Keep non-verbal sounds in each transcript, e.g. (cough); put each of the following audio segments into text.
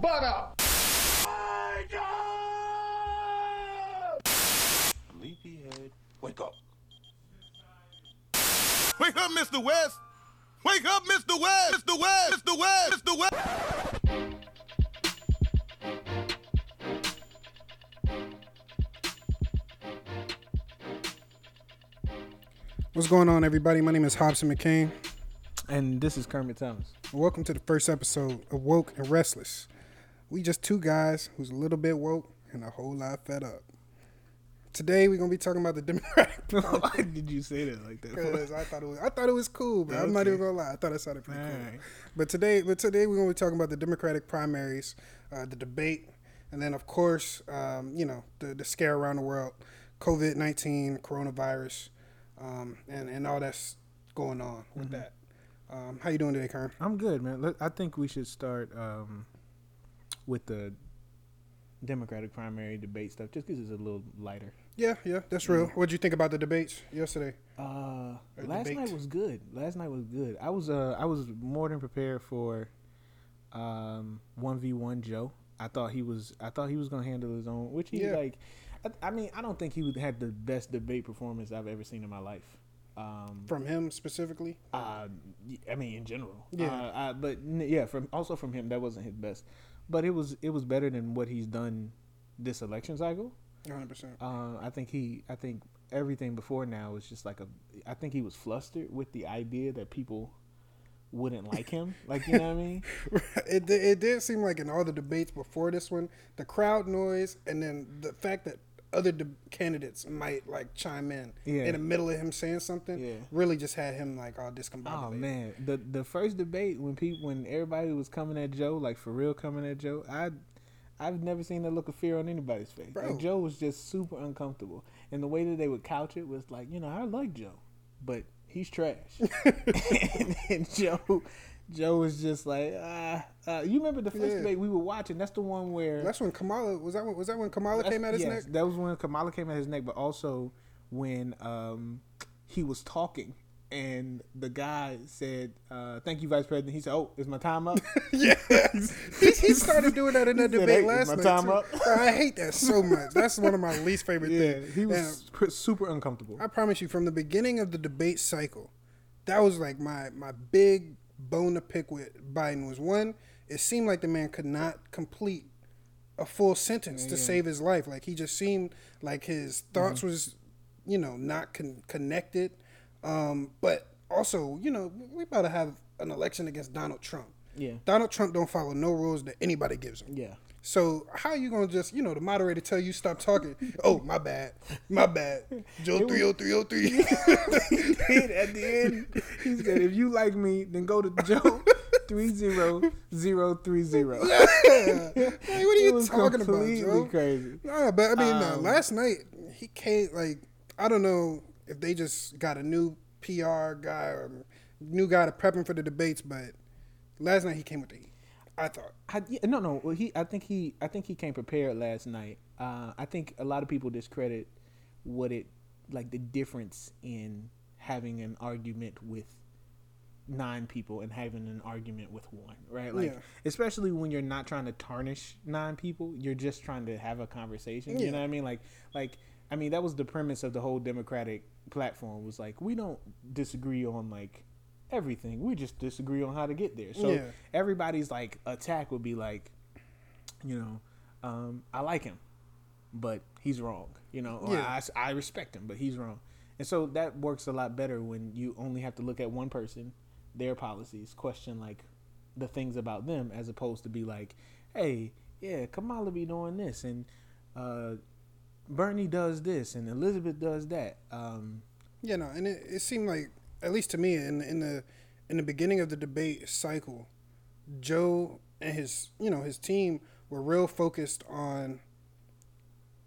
butt up. Sleepyhead, wake up. Wake up, Mr. West! Wake up, Mr. West! Mr. West! Mr. West! Mr. West! What's going on, everybody? My name is Hobson McCain. And this is Kermit Thomas. Welcome to the first episode of Woke and Restless. We just two guys who's a little bit woke and a whole lot fed up. Today we're gonna be talking about the (laughs) Democratic (laughs) Why did you say that like that? because I thought it was I thought it was cool, but I'm not even gonna lie. I thought it sounded pretty cool. Alright. But today, but today we're gonna be talking about the Democratic primaries, uh, the debate, and then of course, um, you know, the the scare around the world, COVID nineteen, coronavirus, um, and and all that's going on with Mm-hmm. that. Um, how you doing today, Kern? I'm good, man. Let, I think we should start um, with the Democratic primary debate stuff, just because it's a little lighter. Yeah, yeah, that's real. What'd you think about the debates yesterday? Uh, last debate. night was good. Last night was good. I was uh I was more than prepared for um one v one Joe. I thought he was I thought he was gonna handle his own, which he Yeah. like. I, I mean, I don't think he would had the best debate performance I've ever seen in my life. Um, From him specifically? Uh, I mean, in general. Yeah. Uh, I, but yeah, from also from him, that wasn't his best, but it was it was better than what he's done this election cycle. 100%. Uh, I think he, I think everything before now was just like a. I think he was flustered with the idea that people wouldn't like him. like you know what I mean? (laughs) it, it did seem like in all the debates before this one, the crowd noise and then the fact that other de- candidates might like chime in Yeah. in the middle of him saying something Yeah. really just had him like all discombobulated. Oh man, the the first debate when people when everybody was coming at Joe, like for real coming at Joe, I I've never seen that look of fear on anybody's face. Bro. Like Joe was just super uncomfortable, and the way that they would couch it was like, you know, I like Joe, but he's trash. and, (laughs) (laughs) and Joe, Joe was just like, ah, uh, you remember the first Yeah. debate we were watching? That's the one where That's when Kamala was that when, was that when Kamala came at his yes, neck? That was when Kamala came at his neck, but also when um, he was talking and the guy said, uh, "Thank you, Vice President." He said, "Oh, is my time up?" (laughs) yeah, he, he started doing that in that (laughs) He said, debate "Hey, last my night. time too. up. Bro, I hate that so much. That's one of my least favorite yeah, things. he was pr- super uncomfortable. I promise you, from the beginning of the debate cycle, that was like my my big bone to pick with Biden was one. It seemed like the man could not complete a full sentence to save his life. Like he just seemed like his thoughts was, you know, not con- connected. Um, but also, you know, we about to have an election against Donald Trump. Yeah. Donald Trump don't follow no rules that anybody gives him. yeah, So how you gonna just you know the moderator tell you stop talking? Oh my bad, my bad. Joe three oh three oh three. (laughs) at the end, he said, "If you like me, then go to Joe." Three zero zero three zero. (laughs) Like, what are you talking about, Joe? crazy. Nah, but I mean, Um, last night he came like I don't know if they just got a new PR guy or new guy to prep him for the debates, but last night he came with the. I thought. I, yeah, no, no. Well, he, I think he, I think he came prepared last night. Uh, I think a lot of people discredit what it, like the difference in having an argument with nine people and having an argument with one, right? Like, Yeah. especially when you're not trying to tarnish nine people, you're just trying to have a conversation. Yeah. You know what I mean? Like, like, I mean, that was the premise of the whole Democratic platform was like, we don't disagree on like everything. We just disagree on how to get there. So Yeah. everybody's like attack would be like, you know, um, I like him, but he's wrong. You know, or Yeah. I, I respect him, but he's wrong. And so that works a lot better when you only have to look at one person, their policies, question like the things about them, as opposed to be like, hey, yeah, Kamala be doing this, and uh, Bernie does this, and Elizabeth does that. Um, Yeah, no, and it, it seemed like, at least to me, in in the in the beginning of the debate cycle, Joe and his you know his team were real focused on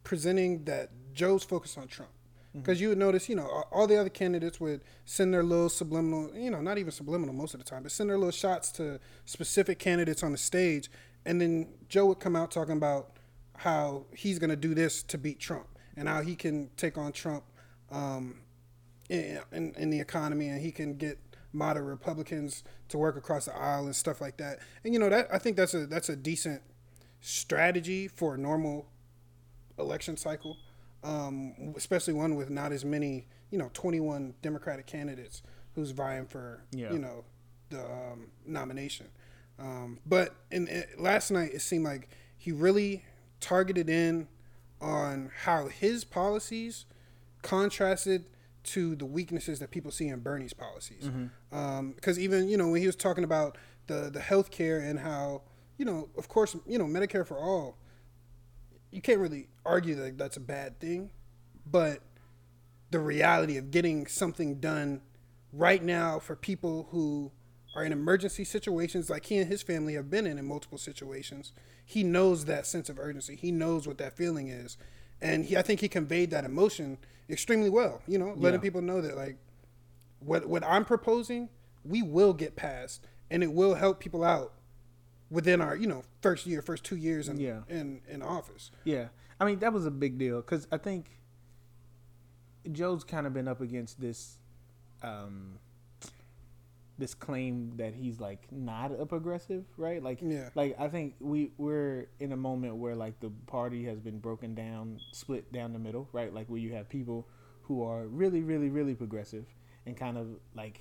presenting that Joe's focused on Trump. Because you would notice, you know, all- all the other candidates would send their little subliminal, you know, not even subliminal most of the time, but send their little shots to specific candidates on the stage. And then Joe would come out talking about how he's going to do this to beat Trump and how he can take on Trump um, in, in, in the economy and he can get moderate Republicans to work across the aisle and stuff like that. And you know that I think that's a that's a decent strategy for a normal election cycle, um, especially one with not as many, you know, 21 Democratic candidates who's vying for, Yeah. you know, the um, nomination. Um, but in, in last night, it seemed like he really targeted in on how his policies contrasted to the weaknesses that people see in Bernie's policies. Mm-hmm. Um, because even you know when he was talking about the the health care and how you know of course you know Medicare for all, you can't really argue that that's a bad thing, but the reality of getting something done right now for people who are in emergency situations like he and his family have been in in multiple situations he knows that sense of urgency. He knows what that feeling is. And he, i think he conveyed that emotion extremely well you know letting Yeah. people know that like what what i'm proposing we will get passed and it will help people out within our you know first year first two years in Yeah. in, in office Yeah, I mean that was a big deal because I think Joe's kind of been up against this, um, this claim that he's like not a progressive, right? Like, Yeah. like I think we we're in a moment where like the party has been broken down, split down the middle, right? Like where you have people who are really, really, really progressive and kind of like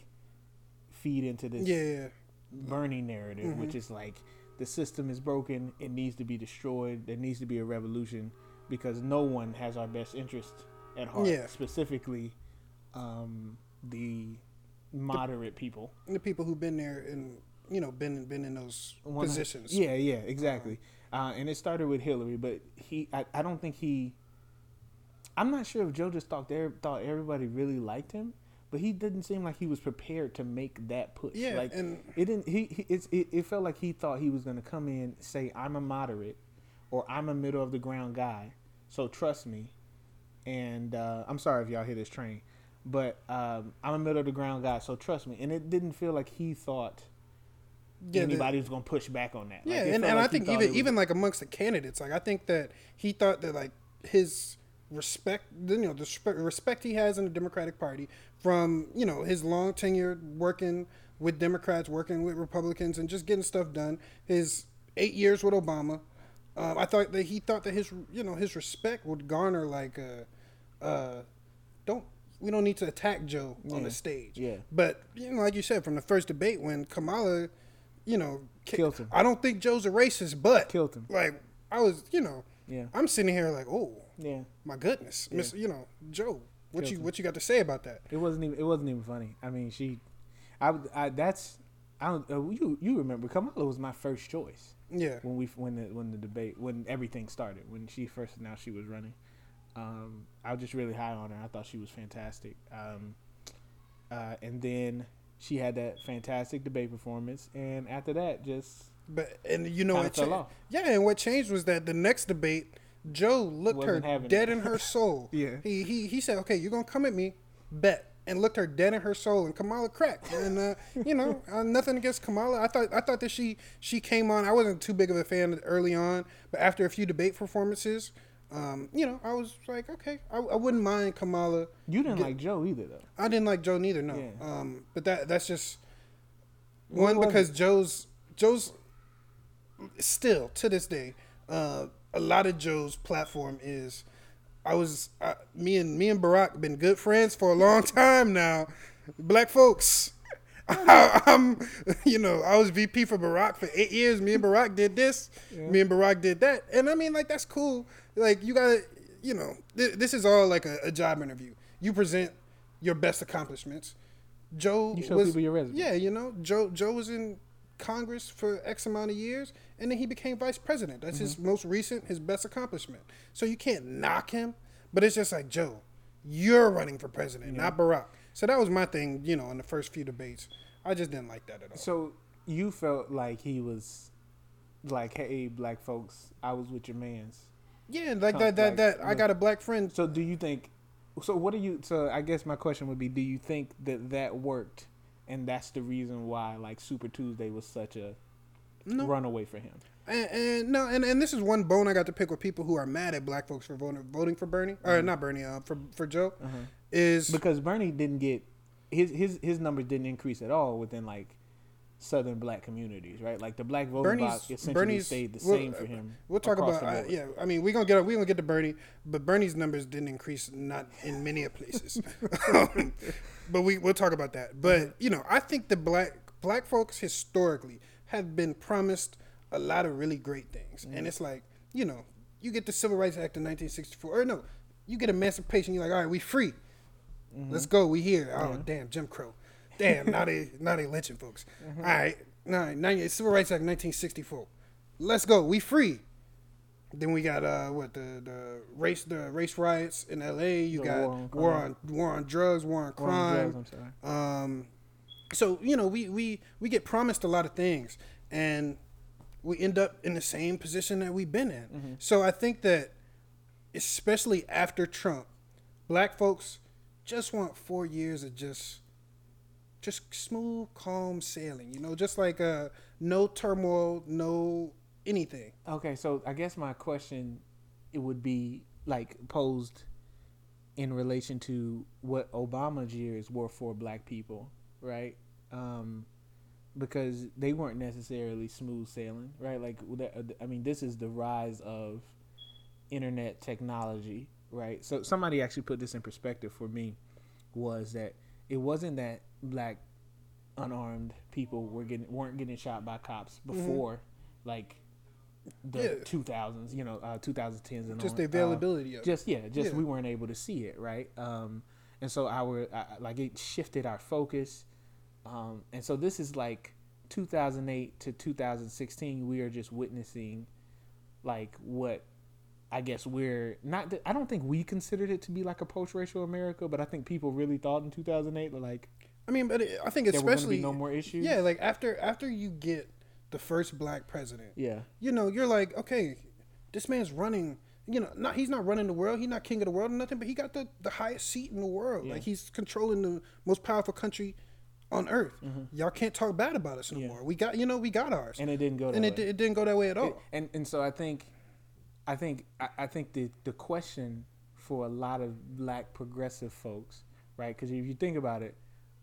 feed into this yeah yeah Bernie narrative, which is like the system is broken, it needs to be destroyed, there needs to be a revolution because no one has our best interest at heart. Yeah. Specifically, um, the moderate people. the people who've been there and you know been been in those One- positions Yeah, yeah, exactly. Uh, and it started with Hillary, but he, I, I don't think he. I'm not sure if Joe just thought there thought everybody really liked him, but he didn't seem like he was prepared to make that push. Yeah, like and- it didn't. He, he it's, it, it felt like he thought he was going to come in say I'm a moderate, or I'm a middle of the ground guy, so trust me. And uh, I'm sorry if y'all hear this train, but um, I'm a middle of the ground guy, so trust me. And it didn't feel like he thought Yeah, the- anybody was going to push back on that. Yeah, it and, and like I think even even like amongst the candidates, like I think that he thought that like his respect, you know, the respect, he has in the Democratic Party from you know his long tenure working with Democrats, working with Republicans, and just getting stuff done. His eight years with Obama, um, I thought that he thought that his you know his respect would garner like uh, uh, don't we don't need to attack Joe on the stage. Yeah. But you know, like you said, from the first debate when Kamala, you know, ki- Killed him. I don't think Joe's a racist, but Killed him. Like I was, you know, Yeah. I'm sitting here like, oh Yeah, my goodness, Miss, you know, Joe, what Killed you him. what you got to say about that? it wasn't even it wasn't even funny. I mean, she, I, I that's I don't uh, you you remember Kamala was my first choice Yeah, when we when the when the debate when everything started when she first announced she was running. Um, I was just really high on her. I thought she was fantastic. Um, uh, and then she had that fantastic debate performance, and after that, just but and you know what? fell cha- yeah, and what changed was that the next debate, Joe looked Wasn't her dead it. in her (laughs) soul. Yeah. he he he said, okay, you're gonna come at me, bet. And looked her dead in her soul, and Kamala cracked. And uh, (laughs) you know, uh, nothing against Kamala. I thought I thought that she she came on. I wasn't too big of a fan early on, but after a few debate performances, um, you know, I was like, okay, I, I wouldn't mind Kamala. you didn't like Joe either though. I didn't like Joe neither, no. Yeah. Um, but that that's just What one because Joe's Joe's still to this day, uh, a lot of Joe's platform is I was I, me and me and Barack been good friends for a long time now. Black folks. (laughs) (laughs) I, am you know, I was VP for Barack for eight years. Me and Barack did this. Me and Barack did that. And I mean, like, that's cool. Like, you gotta, you know, th- this is all like a, a job interview. You present your best accomplishments. Joe You show was, people your resume. Yeah, you know, Joe Joe was in Congress for X amount of years, and then he became vice president. That's his Mm-hmm. most recent, his best accomplishment. So you can't knock him, but it's just like Joe, you're running for president, not Barack. So that was my thing, you know, in the first few debates. I just didn't like that at all. So you felt like he was like, "Hey, black folks, I was with your man's." Yeah, like that, that, that. I got a black friend. So do you think? So what do you? So I guess my question would be: Do you think that that worked, and that's the reason why like Super Tuesday was such a No. runaway for him? And, and no, and, and this is one bone I got to pick with people who are mad at black folks for voting voting for Bernie or Mm-hmm. not Bernie, uh, for for Joe, is Because Bernie didn't get his his his numbers didn't increase at all within like southern black communities, right? Like the black voting Bernie's bloc essentially Bernie's stayed the we'll- same for him. We'll talk about uh, yeah. I mean, we're gonna get we gonna get to Bernie, but Bernie's numbers didn't increase not in many places. (laughs) Um, but we we'll talk about that. But you know, I think the black black folks historically have been promised a lot of really great things, Mm-hmm. and it's like you know, you get the Civil Rights Act in 1964, or no, you get emancipation. You're like, all right, we free. Mm-hmm. Let's go. We here. Oh damn, Jim Crow. Damn, now they now they lynching folks. Mm-hmm. All right, nah, 90, Civil Rights Act 1964. Let's go. We free. Then we got uh what the the race the race riots in L.A. You The got war war on on, war on drugs, war on War on crime. drugs, I'm sorry. Um, so you know we we we get promised a lot of things, and we end up in the same position that we've been in. Mm-hmm. So I think that, especially after Trump, black folks just want four years of just just smooth, calm sailing. You know, just like uh, no turmoil, no anything. Okay, so I guess my question it would be like posed in relation to what Obama's years were for black people, right? Um, because they weren't necessarily smooth sailing, right? Like, I mean, this is the rise of internet technology, right? So somebody actually put this in perspective for me was that it wasn't that black unarmed people were getting weren't getting shot by cops before like the Yeah. 2000s, you know, uh, 2010s and Just on. the Uh, availability of just yeah, just Yeah. we weren't able to see it, right? Um, and so our I, I- like it shifted our focus, um, and so this is like 2008 to 2016. We are just witnessing like what I guess we're not. that- I don't think we considered it to be like a post-racial America, but I think people really thought in 2008 like I mean, but it, I think there especially no more issues. yeah, like after after you get the first black president, yeah, you know, you're like, okay, this man's running. You know, not he's not running the world. He's not king of the world or nothing, but he got the, the highest seat in the world. Yeah. Like he's controlling the most powerful country on earth. Y'all can't talk bad about us no Mm-hmm. Yeah. more. We got, you know, we got ours, and it didn't go. That and way. it, it didn't go that way at all. It- and and so I think, I think I, I think the the question for a lot of black progressive folks, right? Because if you think about it,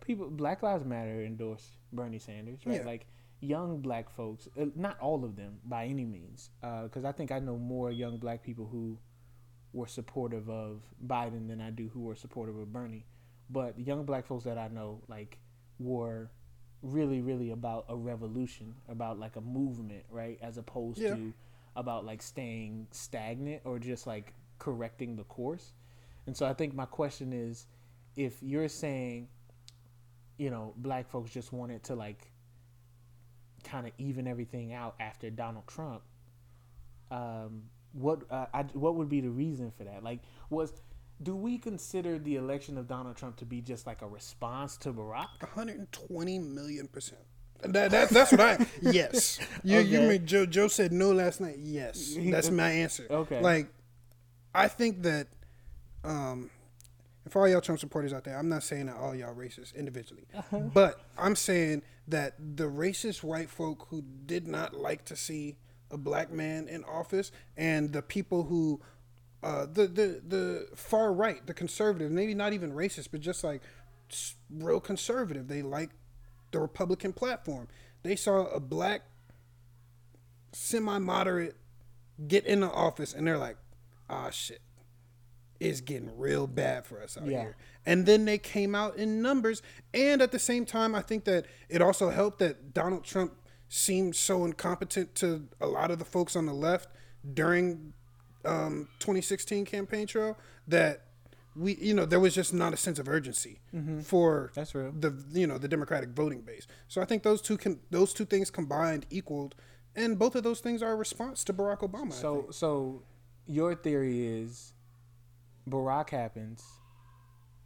people Black Lives Matter endorsed Bernie Sanders, right? Yeah. Like young black folks, uh, not all of them by any means, because I think I know more young black people who were supportive of Biden than I do who were supportive of Bernie. But the young black folks that I know, like, were really, really about a revolution, about like a movement, right? As opposed Yeah. to about like staying stagnant or just like correcting the course. And so I think my question is if you're saying, you know, black folks just wanted to like kind of even everything out after Donald Trump, um, what uh, I, what would be the reason for that? Like, was do we consider the election of Donald Trump to be just like a response to Barack? 120 million percent. That, that, that's what I. (laughs) Yes. You, you mean Joe? Joe said no last night. Yes, (laughs) that's my answer. Okay. Like, I think that, um, and for all y'all Trump supporters out there, I'm not saying that all y'all racist individually, (laughs) but I'm saying that the racist white folk who did not like to see a black man in office, and the people who, uh, the the the far right, the conservative, maybe not even racist, but just like real conservative, they like the Republican platform. They saw a black semi-moderate get in the office and they're like, ah shit. It's getting real bad for us out Yeah. here. And then they came out in numbers. And at the same time, I think that it also helped that Donald Trump seemed so incompetent to a lot of the folks on the left during um, 2016 campaign trail that we, you know, there was just not a sense of urgency for That's real. the you know the Democratic voting base. So I think those two can those two things combined equaled, and both of those things are a response to Barack Obama. So so your theory is Barack happens,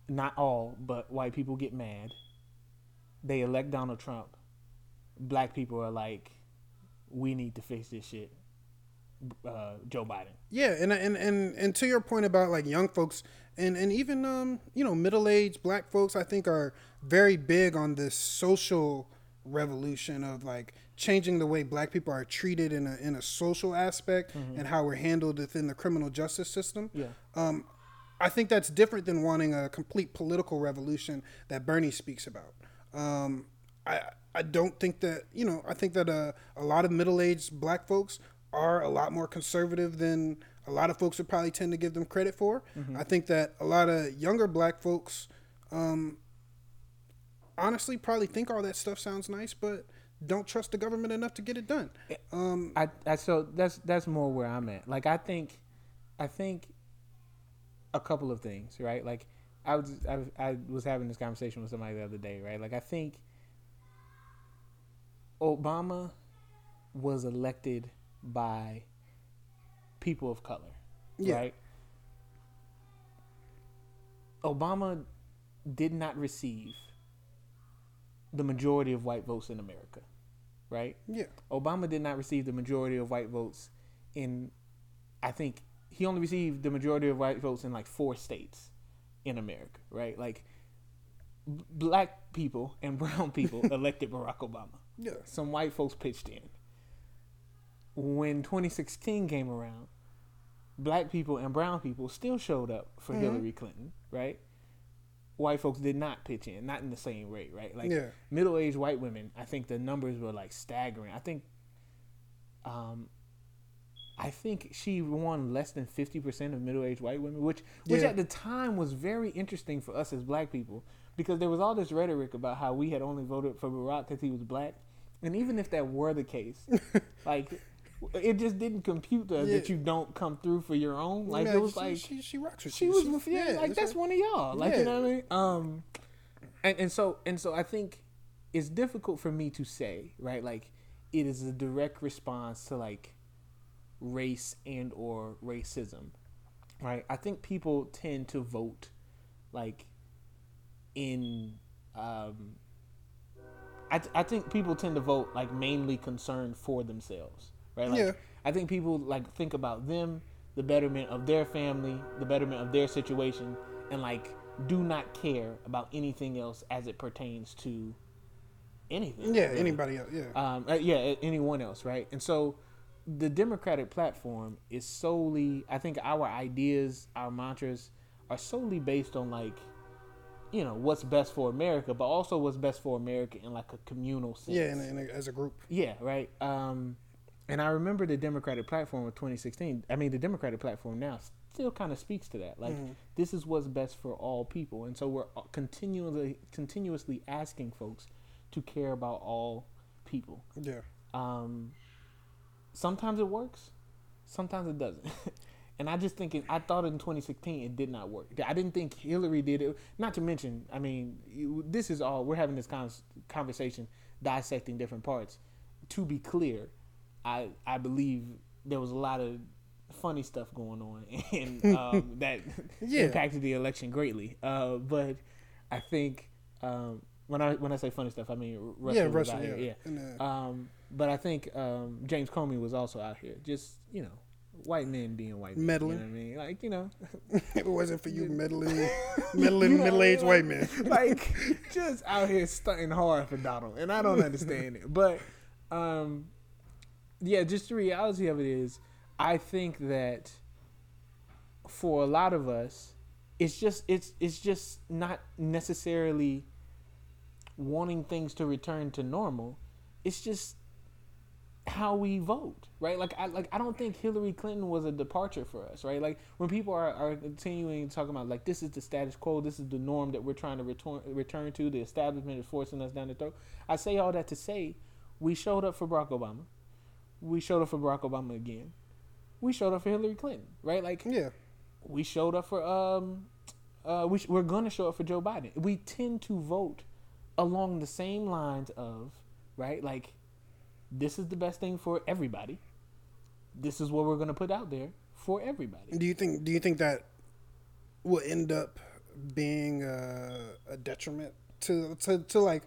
not all, but white people get mad. They elect Donald Trump. Black people are like, we need to fix this shit. Uh, Joe Biden. yeah, and and and and to your point about like young folks and and even um you know middle aged black folks, I think are very big on this social revolution of like changing the way black people are treated in a in a social aspect and how we're handled within the criminal justice system. Yeah. Um, I think that's different than wanting a complete political revolution that Bernie speaks about. Um, I I don't think that you know I think that uh, a lot of middle aged black folks are a lot more conservative than a lot of folks would probably tend to give them credit for. I think that a lot of younger black folks, um, honestly, probably think all that stuff sounds nice, but don't trust the government enough to get it done. Um, I, I so that's that's more where I'm at. Like I think, I think a couple of things, right? Like I was I, was- I was having this conversation with somebody the other day, right? Like I think Obama was elected by people of color, Yeah. right? Obama did not receive the majority of white votes in America, right? yeah, Obama did not receive the majority of white votes in, I think he only received the majority of white votes in like four states in America, right? Like b- black people and (laughs) brown people (laughs) elected Barack Obama. yeah, Some white folks pitched in. When 2016 came around, black people and brown people still showed up for Hillary Clinton, right? White folks did not pitch in, not in the same rate, right? Like Yeah. middle-aged white women, I think the numbers were like staggering. I think, um, I think she won less than fifty percent of middle-aged white women, which which Yeah. at the time was very interesting for us as black people because there was all this rhetoric about how we had only voted for Barack because he was black, and even if that were the case, (laughs) like. It just didn't compute to us that you don't come through for your own. Like Yeah, it was she, like she, she rocks with she you. was yeah, like that's right. one of y'all. Like you Yeah. know what I mean? Um and, and so and so I think it's difficult for me to say, right? Like it is a direct response to like race and or racism. Right? I think people tend to vote like in um I, th- I think people tend to vote like mainly concerned for themselves, right? Like, Yeah. I think people like think about them, the betterment of their family, the betterment of their situation, and like do not care about anything else as it pertains to anything. Yeah, really. anybody else? Yeah, Um, uh, yeah, anyone else, right? And so the Democratic platform is solely, I think our ideas, our mantras are solely based on like, you know, what's best for America, but also what's best for America in like a communal sense. yeah, in a, in a, as a group. Yeah, right. Um, and I remember the Democratic platform of 2016. I mean, the Democratic platform now still kind of speaks to that. Like, this is what's best for all people, and so we're uh, continually, continuously asking folks to care about all people. Yeah, Um, sometimes it works, sometimes it doesn't. (laughs) and I just think it, I thought in 2016 it did not work. I didn't think Hillary did it. Not to mention, I mean, you- this is all we're having this con- conversation dissecting different parts. To be clear, I I believe there was a lot of funny stuff going on (laughs) and um, that (laughs) Yeah. impacted the election greatly. Uh, but I think um, when I when I say funny stuff, I mean Russia yeah, out Yeah, here, yeah. Um, but I think um, James Comey was also out here, just you know, white men being white men. Meddling. You know what I mean? Like you know, (laughs) if it wasn't for you (laughs) meddling, meddling know, middle-aged like- white men. like just out here stunting hard for Donald, and I don't understand it. But um, yeah, just the reality of it is, I think that for a lot of us, it's just it's it's just not necessarily wanting things to return to normal. It's just how we vote, right? Like I like I don't think Hillary Clinton was a departure for us, right? Like when people are, are continuing talking about like this is the status quo, this is the norm that we're trying to return return to, the establishment is forcing us down the throat. I say all that to say we showed up for Barack Obama. We showed up for Barack Obama again. We showed up for Hillary Clinton, right? Like Yeah, we showed up for um uh we sh- we're going to show up for Joe Biden. We tend to vote along the same lines of, right? Like this is the best thing for everybody. This is what we're going to put out there for everybody. Do you think? Do you think that will end up being uh, a detriment to to to like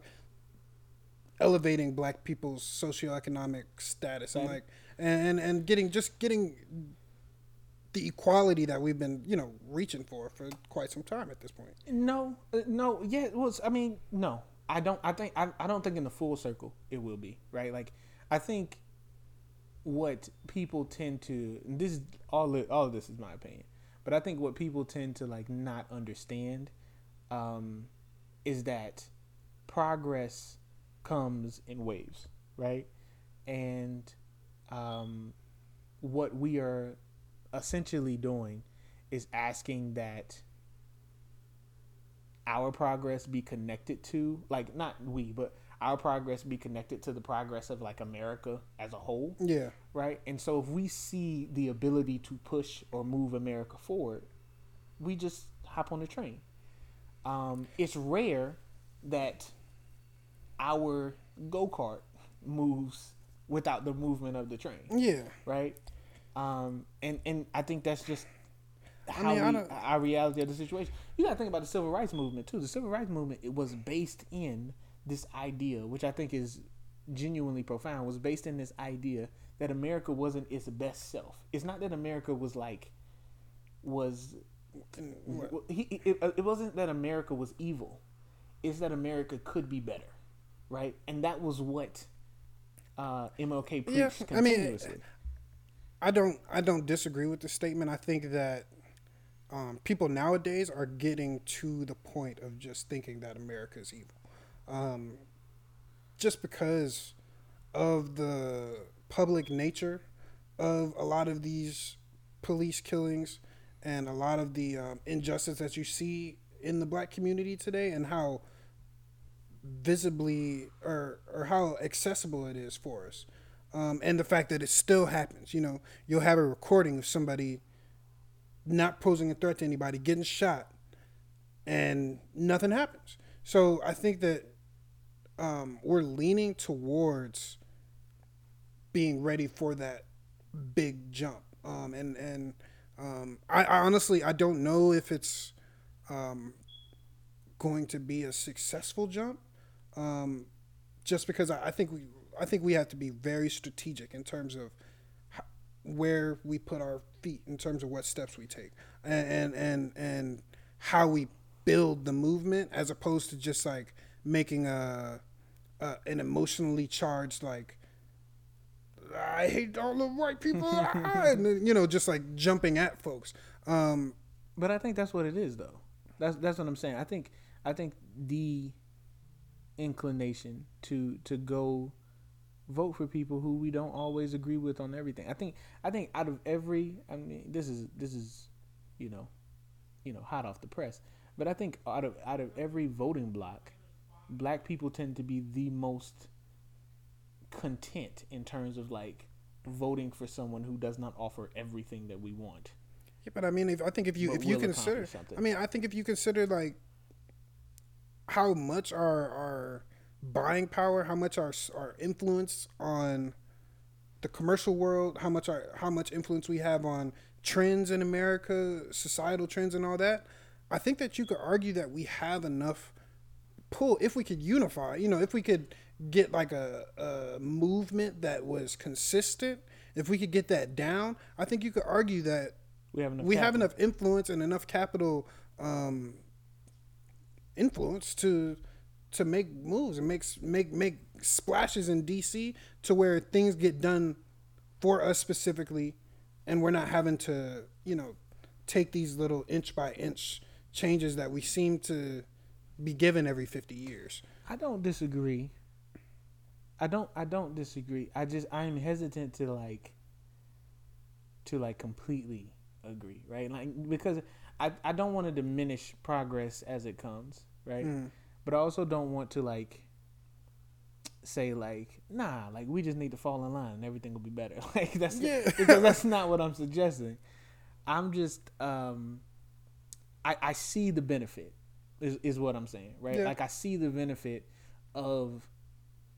elevating Black people's socioeconomic status and like and and getting just getting the equality that we've been you know reaching for for quite some time at this point. No, uh, no, yeah, it was I mean, no. I don't I think I, I don't think in the full circle it will be, right? Like I think what people tend to this is all of, all of this is my opinion. But I think what people tend to like not understand um, is that progress comes in waves, right? And um, what we are essentially doing is asking that our progress be connected to, like, not we, but our progress be connected to the progress of like America as a whole Yeah. right? And so if we see the ability to push or move America forward, we just hop on the train. Um, it's rare that our go kart moves without the movement of the train, Yeah. right? Um, and and I think that's just how mean, we, our reality of the situation. You got to think about the civil rights movement too. The civil rights movement it was based in this idea, which I think is genuinely profound, was based in this idea that America wasn't its best self. It's not that America was like was he, it, it wasn't that America was evil. It's that America could be better, right? And that was what uh, MLK preached Yeah, I mean. I don't I don't disagree with the statement. I think that um, people nowadays are getting to the point of just thinking that America is evil, um, just because of the public nature of a lot of these police killings and a lot of the um, injustice that you see in the black community today, and how visibly or or how accessible it is for us um, and the fact that it still happens. You know, you'll have a recording of somebody not posing a threat to anybody getting shot, and nothing happens. So I think that um, we're leaning towards being ready for that big jump. Um, and and um, I, I honestly I don't know if it's um, going to be a successful jump. Um, just because I, I think we I think we have to be very strategic in terms of where we put our feet in terms of what steps we take and and and, and how we build the movement as opposed to just like making a, a an emotionally charged like I hate all the white people ah," (laughs) and then, you know just like jumping at folks um But I think that's what it is, though. That's that's what I'm saying. I think I think the inclination to to go vote for people who we don't always agree with on everything. I think I think out of every I mean this is this is you know you know hot off the press, but I think out of out of every voting block, black people tend to be the most content in terms of like voting for someone who does not offer everything that we want. Yeah, but I mean, if I think if you But if you consider, something. I mean, I think if you consider like how much our our buying power, how much our our influence on the commercial world, how much our how much influence we have on trends in America, societal trends, and all that, I think that you could argue that we have enough pull if we could unify. You know, if we could get like a, a movement that was consistent, if we could get that down, I think you could argue that We have enough. we have enough influence and enough capital um, influence to to make moves and make make make splashes in DC to where things get done for us specifically, and we're not having to you know take these little inch by inch changes that we seem to be given every fifty years. I don't disagree. I don't I don't disagree. I just I'm hesitant to like to like completely agree, right? Like because I I don't want to diminish progress as it comes, right? Mm. But I also don't want to like say like nah, like we just need to fall in line and everything will be better. (laughs) Like that's Yeah. (laughs) because that's not what I'm suggesting. I'm just um I I see the benefit is is what I'm saying, right? Yeah. Like I see the benefit of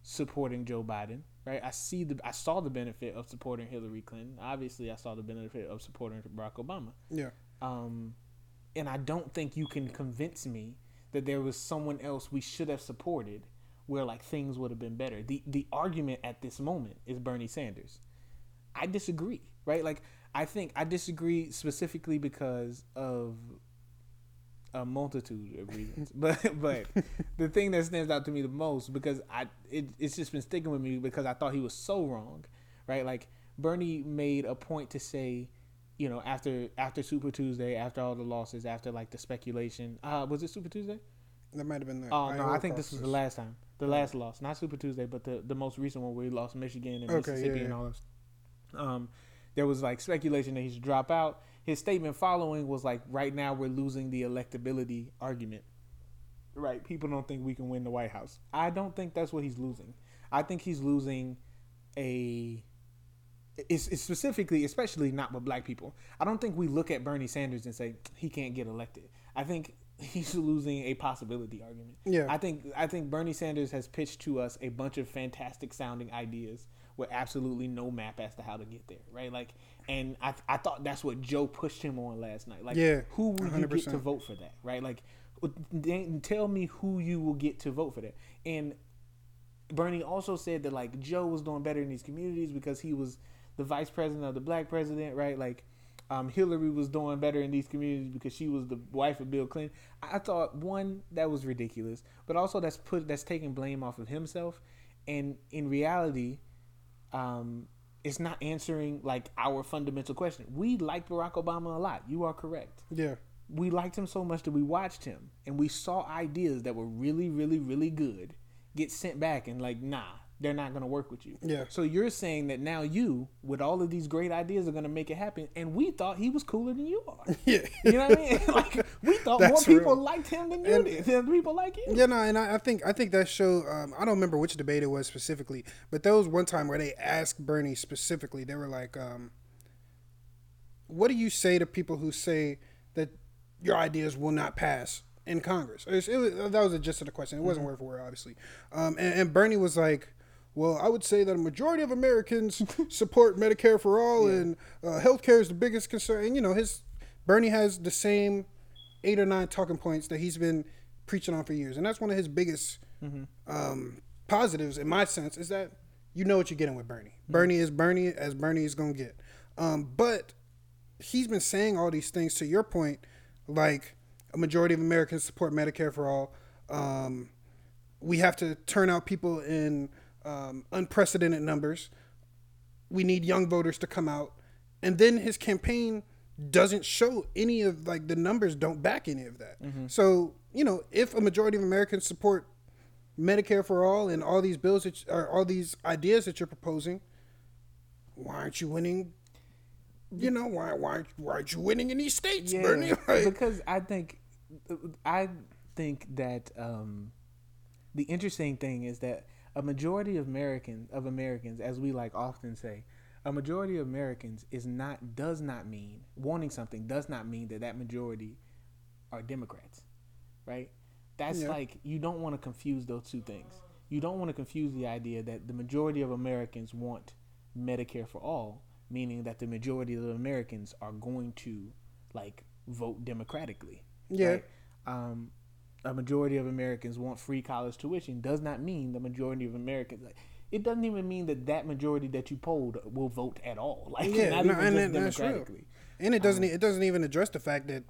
supporting Joe Biden, right? I see the I saw the benefit of supporting Hillary Clinton. Obviously, I saw the benefit of supporting Barack Obama. Yeah, Um, and I don't think you can convince me that there was someone else we should have supported where like things would have been better. The the argument at this moment is Bernie Sanders. I disagree, right? Like I think I disagree specifically because of a multitude of reasons. (laughs) but but the thing that stands out to me the most because I it, it's just been sticking with me because I thought he was so wrong, right? Like Bernie made a point to say, you know, after after Super Tuesday, after all the losses, after like the speculation, uh, was it Super Tuesday? that might have been the. Oh no, Iowa I think this was the last time. The last loss, not Super Tuesday, but the the most recent one where he lost Michigan and Okay, Mississippi yeah, and yeah. all that. Um, there was like speculation that he should drop out. His statement following was like, "Right now, we're losing the electability argument. Right? People don't think we can win the White House. I don't think that's what he's losing. I think he's losing a it's, it's specifically, especially not with black people. I don't think we look at Bernie Sanders and say he can't get elected. I think (laughs) he's losing a possibility argument. Yeah. I think I think Bernie Sanders has pitched to us a bunch of fantastic sounding ideas with absolutely no map as to how to get there, right? Like, and I I thought that's what Joe pushed him on last night. Like, Yeah, who will you get to vote for that, right? Like, tell me who you will get to vote for that. And Bernie also said that like Joe was doing better in these communities because he was the vice president of the black president, right? Like um, Hillary was doing better in these communities because she was the wife of Bill Clinton. I thought one that was ridiculous, but also that's put that's taking blame off of himself, and in reality, um, it's not answering like our fundamental question. We like Barack Obama a lot. You are correct Yeah. we liked him so much that we watched him and we saw ideas that were really, really, really good get sent back and like, nah, they're not gonna work with you. Yeah. So you're saying that now you, with all of these great ideas, are gonna make it happen, and we thought he was cooler than you are. (laughs) Yeah. You know what I mean? (laughs) like we thought more people real. liked him than you And- did. Than people like you. Yeah, no, and I, I think I think that show. Um, I don't remember which debate it was specifically, but there was one time where they asked Bernie specifically. They were like, um, "What do you say to people who say that your ideas will not pass in Congress?" It was, it was, that was the gist of the question. It wasn't word for word, obviously. Um, and, and Bernie was like. Well, I would say that a majority of Americans (laughs) support Medicare for all, and uh, healthcare is the biggest concern. And you know, his Bernie has the same eight or nine talking points that he's been preaching on for years, and that's one of his biggest um, positives, in my sense, is that you know what you're getting with Bernie. Bernie is Bernie as Bernie is gonna get. Um, but he's been saying all these things to your point, like a majority of Americans support Medicare for all. Um, we have to turn out people in um, unprecedented numbers. We need young voters to come out, and then his campaign doesn't show any of like the numbers don't back any of that. So you know, if a majority of Americans support Medicare for all and all these bills that or all these ideas that you're proposing, why aren't you winning? You know why why why aren't you winning in these states, Bernie? (laughs) Like, because I think I think that um, the interesting thing is that a majority of Americans of Americans, as we like often say, a majority of Americans is not does not mean wanting something does not mean that that majority are Democrats, right? That's Yeah. like you don't want to confuse those two things. You don't want to confuse the idea that the majority of Americans want Medicare for all, meaning that the majority of Americans are going to like vote democratically. Yeah. right? Um, a majority of Americans want free college tuition does not mean the majority of Americans. Like, it doesn't even mean that that majority that you polled will vote at all. (laughs) Like yeah, not no, even and just that- that's real. democratically. And it doesn't e, it doesn't even address the fact that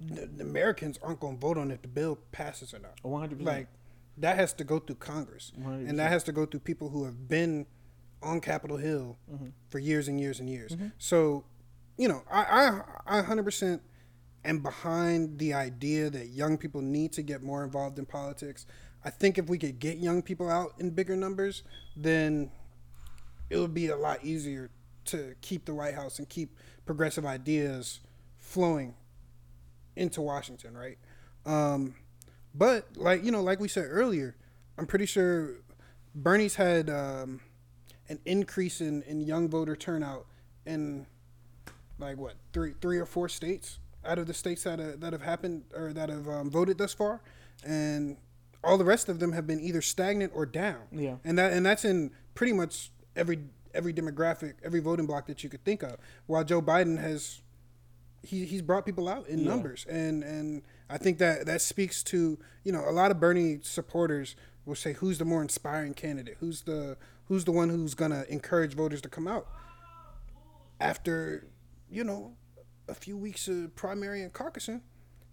the, the Americans aren't going to vote on if the bill passes or not. One hundred Like that has to go through Congress, and 100%. that has to go through people who have been on Capitol Hill Mm-hmm. for years and years and years. So, you know, I I I hundred percent am behind the idea that young people need to get more involved in politics. I think if we could get young people out in bigger numbers, then it would be a lot easier to keep the White House and keep progressive ideas flowing into Washington, right? Um, but like you know, like we said earlier, I'm pretty sure Bernie's had um, an increase in, in young voter turnout in like what three three or four states out of the states that have, that have happened or that have um, voted thus far, and all the rest of them have been either stagnant or down. Yeah. and that and that's in pretty much every every demographic, every voting block that you could think of. While Joe Biden has he he's brought people out in Yeah. numbers, and and I think that that speaks to you know a lot of Bernie supporters will say who's the more inspiring candidate, who's the who's the one who's gonna encourage voters to come out after you know a few weeks of primary and caucusing.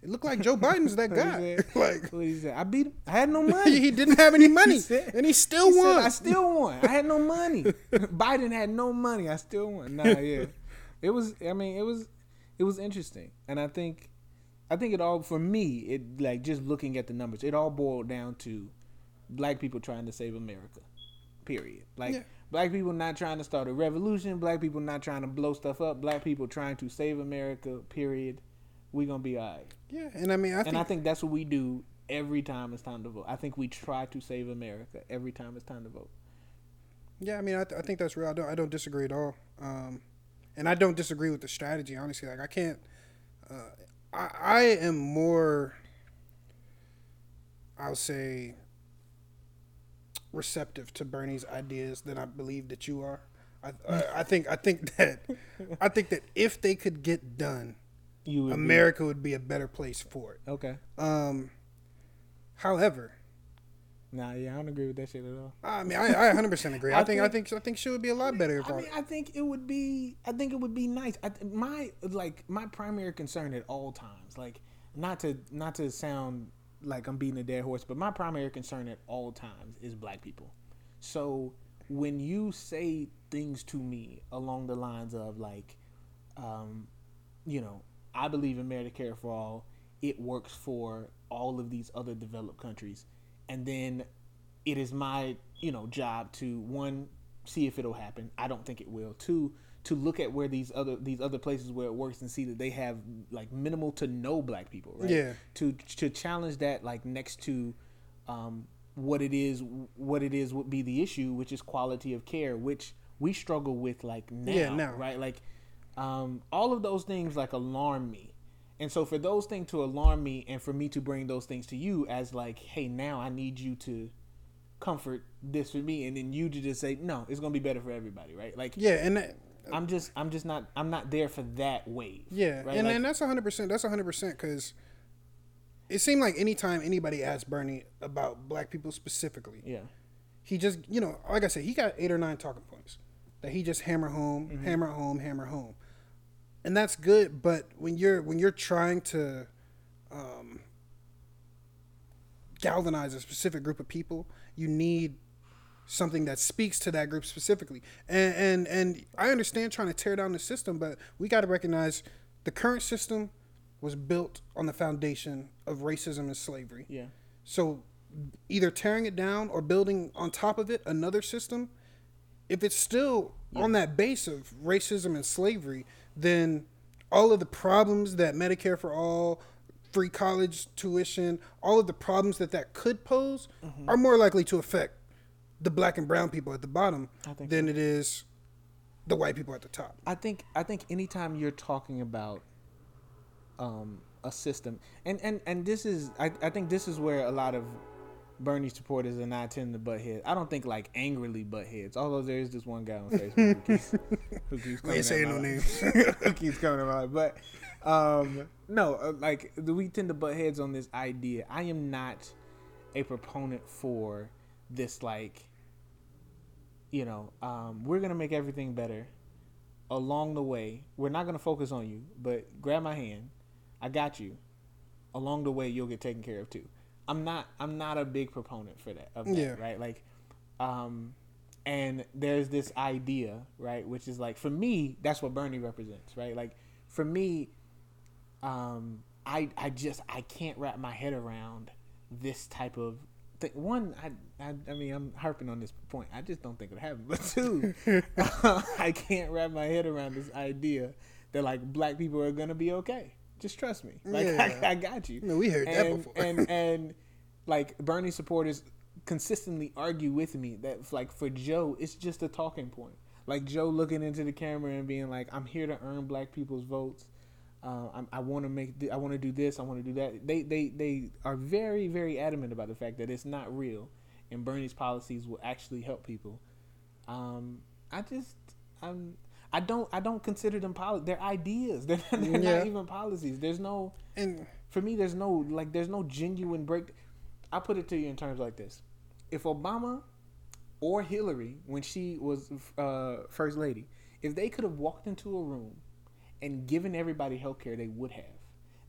It looked like Joe Biden's that (laughs) guy. said? (laughs) like What he said? I beat him. I had no (laughs) money. he didn't have any money, He said- and he still He said, won. I still won. I had no money. Biden had no money. I still won. Nah, yeah. It was. I mean, it was. It was interesting, and I think, I think it all for me. It like just looking at the numbers. It all boiled down to black people trying to save America. Period. Like Yeah. Black people not trying to start a revolution. Black people not trying to blow stuff up. Black people trying to save America. Period. We gonna be alright. Yeah, and I mean, I And think, I think that's what we do every time it's time to vote. I think we try to save America every time it's time to vote. yeah, I mean, I, th- I think that's real. I don't, I don't disagree at all. Um, and I don't disagree with the strategy. Honestly, like I can't. Uh, I, I am more. I'll say. Receptive to Bernie's ideas than I believe that you are. I, I, I think I think that I think that if they could get done, You would be- America would be a better place for it. okay. Um, however, Nah, yeah, I don't agree with that shit at all. I mean, I, I 100% agree. (laughs) I, I think, I think- I think she would be a lot better if I I, mean, I think it would be. I think it would be nice. I, my like my primary concern at all times, like not to not to sound like I'm beating a dead horse, but my primary concern at all times is black people. So when you say things to me along the lines of like, um, you know, I believe in Medicare for all. It works for all of these other developed countries, and then it is my you know job to one see if it'll happen. I don't think it will. Two to look at where these other these other places where it works and see that they have like minimal to no black people. Right? Yeah. To to challenge that like next to um, what it is what it is would be the issue, which is quality of care, which we struggle with like now. Yeah, now. Right. Like um, all of those things like alarm me. And so for those things to alarm me and for me to bring those things to you as like, hey, now I need you to comfort this for me and then you to just say, No, it's gonna be better for everybody, right? Like yeah, and that, I'm just I'm just not I'm not there for that wave. yeah, Right? and Like, and that's 100. percent That's 100 percent because it seemed like anytime anybody asked Bernie about black people specifically, yeah. he just you know, like I said, he got eight or nine talking points that he just hammer home, Mm-hmm. hammer home, hammer home, and that's good. But when you're when you're trying to um, galvanize a specific group of people, you need something that speaks to that group specifically. And and and I understand trying to tear down the system, but we got to recognize the current system was built on the foundation of racism and slavery. Yeah. So either tearing it down or building on top of it another system, if it's still on that base of racism and slavery, then all of the problems that Medicare for all, free college tuition, all of the problems that that could pose Mm-hmm. are more likely to affect the black and brown people at the bottom than it is the white people at the top. I think I think anytime you're talking about um, a system, and, and, and this is I, I think this is where a lot of Bernie supporters and I tend to butt heads. I don't think like angrily butt heads. Although there is this one guy on Facebook who (laughs) keeps, who keeps coming ain't saying no names. (laughs) who keeps coming to my but um no uh, like we tend to butt heads on this idea. I am not a proponent for this like you know um, we're gonna make everything better along the way. We're not gonna focus on you but grab my hand. I got you. Along the way you'll get taken care of too. I'm not i'm not a big proponent for that of that Yeah. right? Like um and there's this idea right which is like for me that's what bernie represents right? Like for me um i i just i can't wrap my head around this type of thing one i i, I mean i'm harping on this point. I just don't think it'll happen but two (laughs) (laughs) i can't wrap my head around this idea that like black people are gonna be okay. Just trust me. Like Yeah. I, I got you. No, we heard that and, before. and (laughs) and like bernie supporters consistently argue with me that like for joe it's just a talking point. Like joe looking into the camera and being like i'm here to earn black people's votes uh, I'm, I want to make. th- I want to do this. I want to do that. They, they, they are very, very adamant about the fact that it's not real, and Bernie's policies will actually help people. Um, I just, I'm, I don't, I don't consider them poli- They're ideas. (laughs) They're, they're Yeah. not even policies. There's no, And for me, there's no like, there's no genuine break. I put it to you in terms like this: If Obama or Hillary, when she was uh, first lady, if they could have walked into a room and given everybody health care, they would have.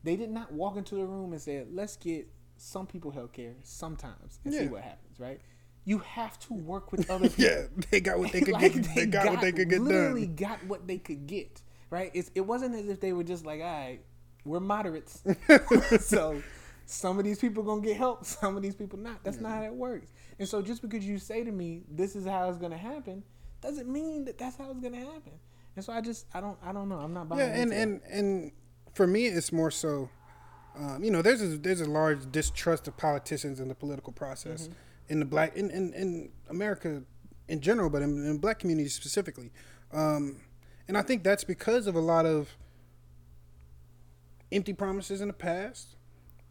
They did not walk into the room and said, "Let's get some people health care sometimes and see what happens." Right? You have to work with other (laughs) people. yeah, they got what they (laughs) could Like, get. They, got, what they could get literally done. got what they could get. Right? It's, it wasn't as if they were just like, "All right, we're moderates, (laughs) so some of these people gonna get help, some of these people not. That's not how that works. And so just because you say to me this is how it's gonna happen, doesn't mean that that's how it's gonna happen. And so I just I don't I don't know. I'm not buying. Yeah, and into it. and and for me, it's more so. Um, you know, there's a, there's a large distrust of politicians in the political process Mm-hmm. in the black in, in, in America in general, but in, in black communities specifically. Um, and I think that's because of a lot of empty promises in the past,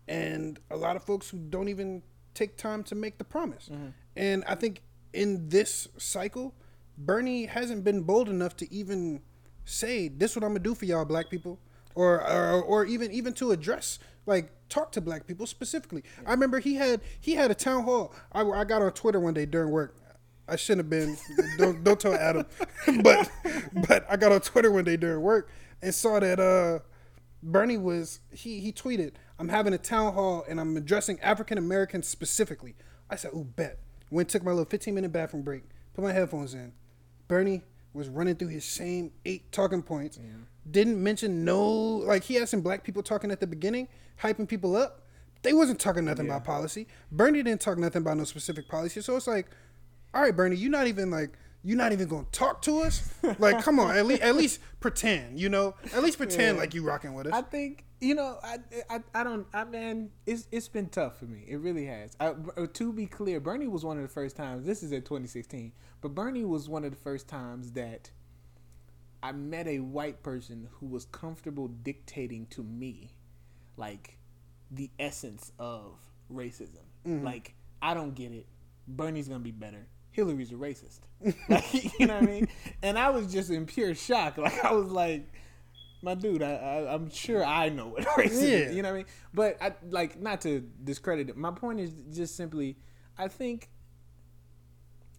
and a lot of folks who don't even take time to make the promise. And I think in this cycle, Bernie hasn't been bold enough to even say, "This is what I'm gonna do for y'all, black people," or or, or even even to address like talk to black people specifically. I remember he had he had a town hall. I, I got on Twitter one day during work. I shouldn't have been. (laughs) don't don't tell Adam, (laughs) but but I got on Twitter one day during work and saw that uh Bernie was he he tweeted, "I'm having a town hall and I'm addressing African Americans specifically." I said, "Ooh, bet." Went took my little 15 minute bathroom break, put my headphones in. Bernie was running through his same eight talking points. Didn't mention no like he had some black people talking at the beginning, hyping people up. They wasn't talking nothing about policy. Bernie didn't talk nothing about no specific policy. So it's like, all right, Bernie, you're not even like you're not even gonna talk to us. Like, come on, at least at least pretend, you know, at least pretend Yeah. like you rocking with us. I think you know I, I I don't I man it's it's been tough for me. It really has. I, uh, to be clear, Bernie was one of the first times. This is in 2016, but Bernie was one of the first times that I met a white person who was comfortable dictating to me, like the essence of racism. Like I don't get it. Bernie's gonna be better. Hillary's a racist. (laughs) Like, you know what I mean? And I was just in pure shock. (laughs) Like I was like, my dude, I, I I'm sure I know what (laughs) racism Yeah. is. You know what I mean? But I like not to discredit it. My point is just simply, I think,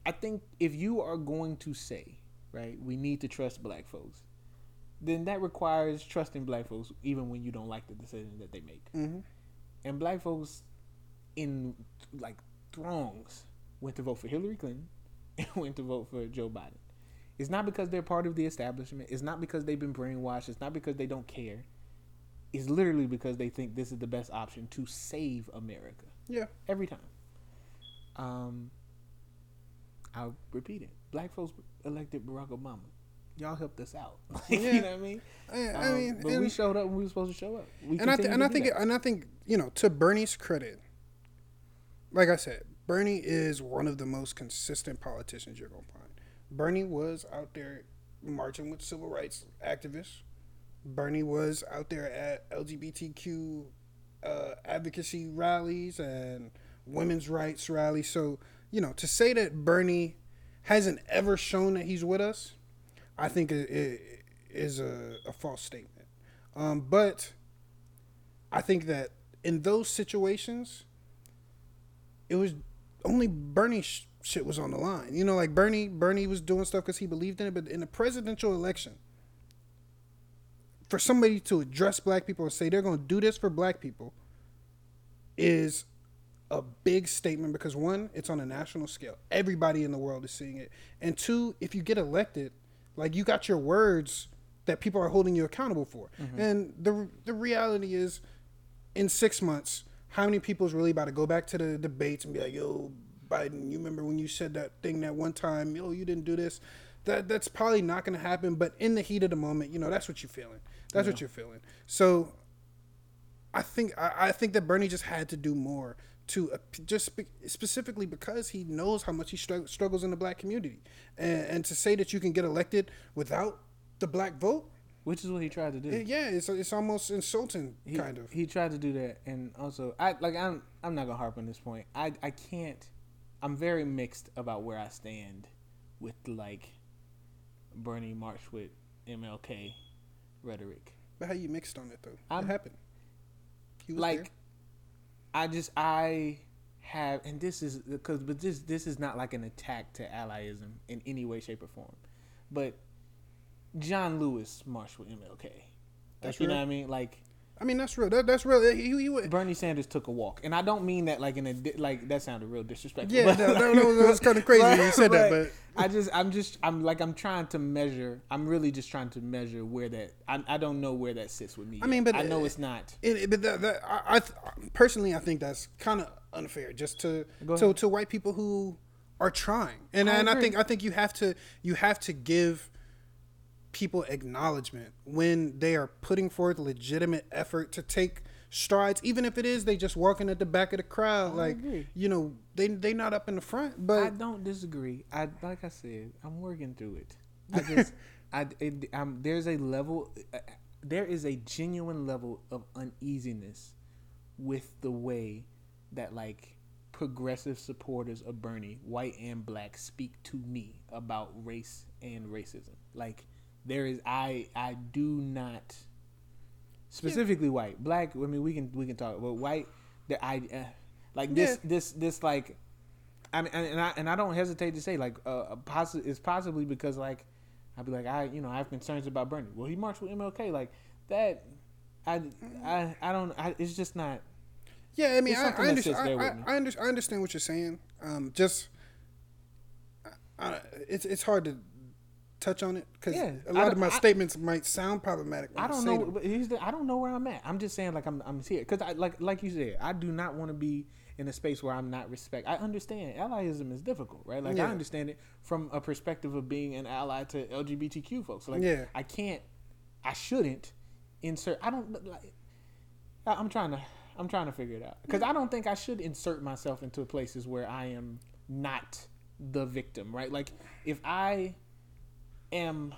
I think if you are going to say, right, we need to trust black folks, then that requires trusting black folks even when you don't like the decision that they make. Mm-hmm. And black folks in like throngs went to vote for Hillary Clinton (laughs) and went to vote for Joe Biden. It's not because they're part of the establishment. It's not because they've been brainwashed. It's not because they don't care. It's literally because they think this is the best option to save America yeah, every time. Um, I'll repeat it. Black folks elected Barack Obama. Y'all helped us out. (laughs) Yeah. You know what I mean? I, I Um, mean, but we showed up when we were supposed to show up. We and I th- and I think that. and I think you know to Bernie's credit, like I said, Bernie is one of the most consistent politicians you're gonna find. Bernie was out there marching with civil rights activists. Bernie was out there at LGBTQ uh, advocacy rallies and women's rights rallies. So you know to say that Bernie hasn't ever shown that he's with us, I think it, it is a, a false statement. Um, but I think that in those situations, it was only Bernie sh- shit was on the line. You know, like Bernie, Bernie was doing stuff because he believed in it. But in the presidential election, for somebody to address black people and say they're going to do this for black people is a big statement because one, it's on a national scale. Everybody in the world is seeing it. And two, if you get elected, like you got your words that people are holding you accountable for. Mm-hmm. And the the reality is in 6 months, how many people is really about to go back to the debates and be like, "Yo, Biden, you remember when you said that thing that one time, yo, you didn't do this?" That that's probably not going to happen, but in the heat of the moment, you know, that's what you're feeling. That's what you're feeling. So I think I, I think that Bernie just had to do more to uh, just spe- specifically because he knows how much he strugg- struggles in the black community, and, and to say that you can get elected without the black vote, which is what he tried to do. yeah, it's it's almost insulting, he, kind of. He tried to do that, and also I like I'm I'm not gonna harp on this point. I I can't. I'm very mixed about where I stand with like Bernie March with MLK rhetoric. But how you mixed on it though? I'm- what happened? Like there. I just I have and this is because but this this is not like an attack to allyism in any way shape or form but John Lewis marched with MLK That's like, you know what I mean like I mean, that's real. That, that's real. He, he, would. Bernie Sanders took a walk, and I don't mean that like in a di- like that sounded real disrespectful. Yeah, but- no, no, no, that was kinda crazy when you (laughs) said that, but- I just I'm just I'm like I'm trying to measure. I'm really just trying to measure where that I, I don't know where that sits with me. I mean, but I know uh, it's not. It, but that, that, I, I th- personally, I think that's kind of unfair, just to Go to, to white people who are trying, and I and I think I think you have to you have to give people acknowledgement when they are putting forth legitimate effort to take strides, even if it is they just walking at the back of the crowd, like agree. you know they they not up in the front, But I don't disagree. I like I said, I'm working through it. I just, (laughs) I, it, I'm, there's a level, uh, there is a genuine level of uneasiness with the way that like progressive supporters of Bernie, white and black, speak to me about race and racism. Like there is, I, I do not specifically white, black. I mean, we can we can talk, but white. The I uh, like this Yeah. this this like I mean, and and I and I don't hesitate to say like uh, possi- it's possibly because like I'd be like I you know I have concerns about Bernie. Well, he marched with MLK like that. I I I don't. I, it's just not. Yeah, I mean, I, I, understand, I. I, I, I understand what you're saying. Um, just, I, it's it's hard to touch on it because Yeah, a I lot of my I- statements might sound problematic. I don't say know. But here's the, I don't know where I'm at. I'm just saying like I'm I'm here because I like like you said I do not want to be in a space where I'm not respect. I understand allyism is difficult, right? Like Yeah. I understand it from a perspective of being an ally to LGBTQ folks. Like Yeah. I can't, I shouldn't insert. I don't like. I- I'm trying to I'm trying to figure it out because I don't think I should insert myself into places where I am not the victim, right? Like if I am,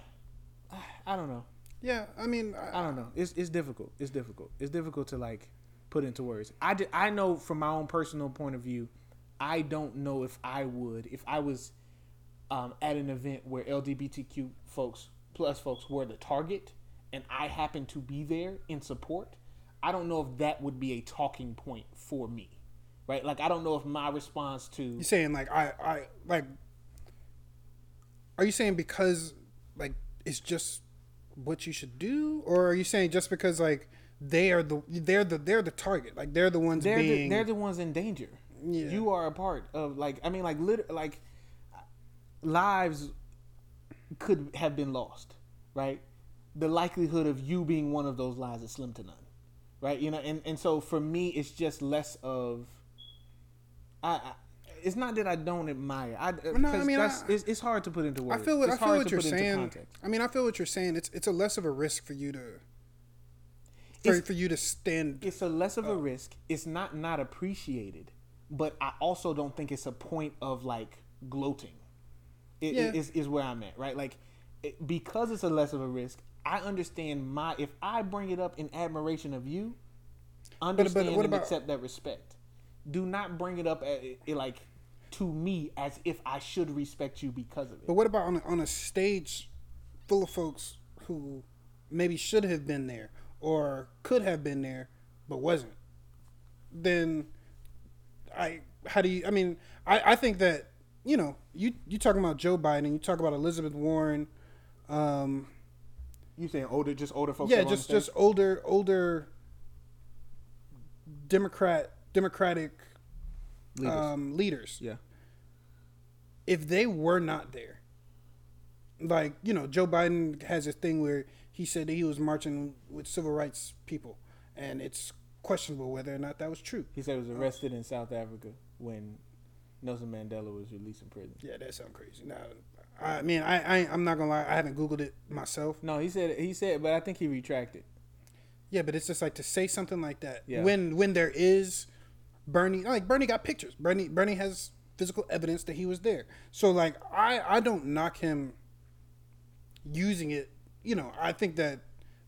I don't know. Yeah, I mean, I, I don't know. It's it's difficult. It's difficult. It's difficult to like put into words. I di- I know from my own personal point of view, I don't know if I would if I was um, at an event where LGBTQ folks plus folks were the target, and I happened to be there in support. I don't know if that would be a talking point for me, right? Like I don't know if my response to you're saying like I I like. Are you saying because like it's just what you should do, or are you saying just because like they are the they're the they're the target, like they're the ones they're being the, they're the ones in danger. Yeah. You are a part of like I mean like lit like lives could have been lost, right? The likelihood of you being one of those lives is slim to none, right? You know, and and so for me, it's just less of. I, I it's not that I don't admire. I, uh, no, I mean, that's, I- it's, it's hard to put into words. I feel what, I feel what you're saying. I mean, I feel what you're saying. It's it's a less of a risk for you to for, It's- for you to stand. it's a less of a risk. It's not not appreciated, but I also don't think it's a point of like gloating. It, Yeah. is is where I'm at, right? Like it, because it's a less of a risk. I understand my if I bring it up in admiration of you, understand what and about- accept that respect. Do not bring it up at, like to me as if I should respect you because of it. But what about on a, on a stage full of folks who maybe should have been there or could have been there but wasn't? Then I how do you? I mean, I I think that you know you you talking about Joe Biden, you talk about Elizabeth Warren. Um, You saying older, just older folks? yeah, that are on just just older older Democrat Democratic Leaders. um, leaders. yeah. If they were not there, like you know, Joe Biden has a thing where he said that he was marching with civil rights people, and it's questionable whether or not that was true. He said he was arrested in South Africa when Nelson Mandela was released from prison. Yeah, that sounds crazy. Now, I mean, I, I I'm not gonna lie, I haven't googled it myself. No, he said he said, but I think he retracted. Yeah, but it's just like to say something like that Yeah. when when there is Bernie, like Bernie got pictures. Bernie Bernie has physical evidence that he was there. So like I I don't knock him using it. You know, I think that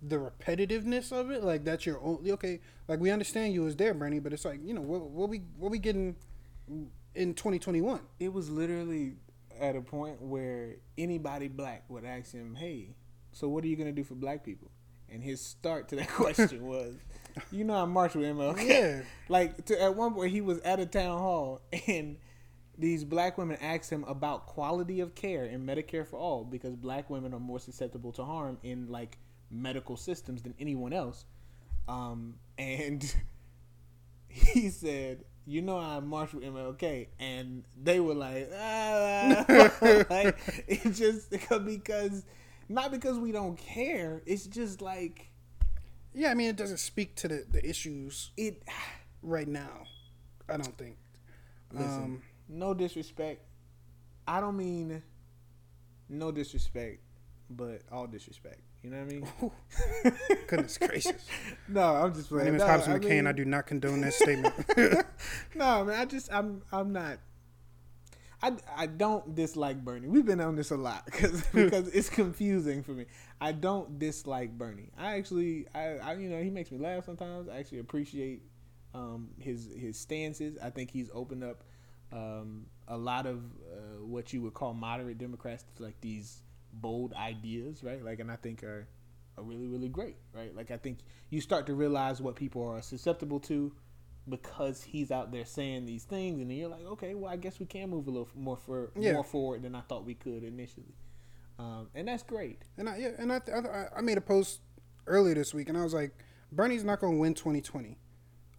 the repetitiveness of it, like that's your only okay. Like we understand you was there, Bernie, but it's like you know what what we what we getting in 2021. It was literally at a point where anybody black would ask him, "Hey, so what are you gonna do for black people?" And his start to that (laughs) question was, "You know, I marched with MLK." Yeah. Like to, at one point, he was at a town hall (laughs) and. These black women asked him about quality of care in Medicare for all because black women are more susceptible to harm in like medical systems than anyone else. Um, (laughs) and he said, "You know I marched with MLK," and they were like, ah. (laughs) like it just (laughs) because not because we don't care. It's just like Yeah, I mean, it doesn't speak to the, the issues it. right now. I don't think. Listen, Um, no disrespect. I don't mean no disrespect, but all disrespect. You know what I mean? (laughs) goodness gracious. no, I'm just playing. My name is No, Hobson I McCain. mean- I do not condone that statement. (laughs) (laughs) no, man, I just I'm I'm not. I, I don't dislike Bernie. We've been on this a lot because because it's confusing for me. I don't dislike Bernie. I actually I, I you know he makes me laugh sometimes. I actually appreciate um, his his stances. I think he's opened up um, a lot of uh, what you would call moderate Democrats like these bold ideas, right? Like, and I think are are really really great, right? Like I think you start to realize what people are susceptible to because he's out there saying these things, and then you're like, okay, well, I guess we can move a little more for Yeah. more forward than I thought we could initially, um, and that's great. And I yeah, and I, I I made a post earlier this week, and I was like, Bernie's not going to win 2020,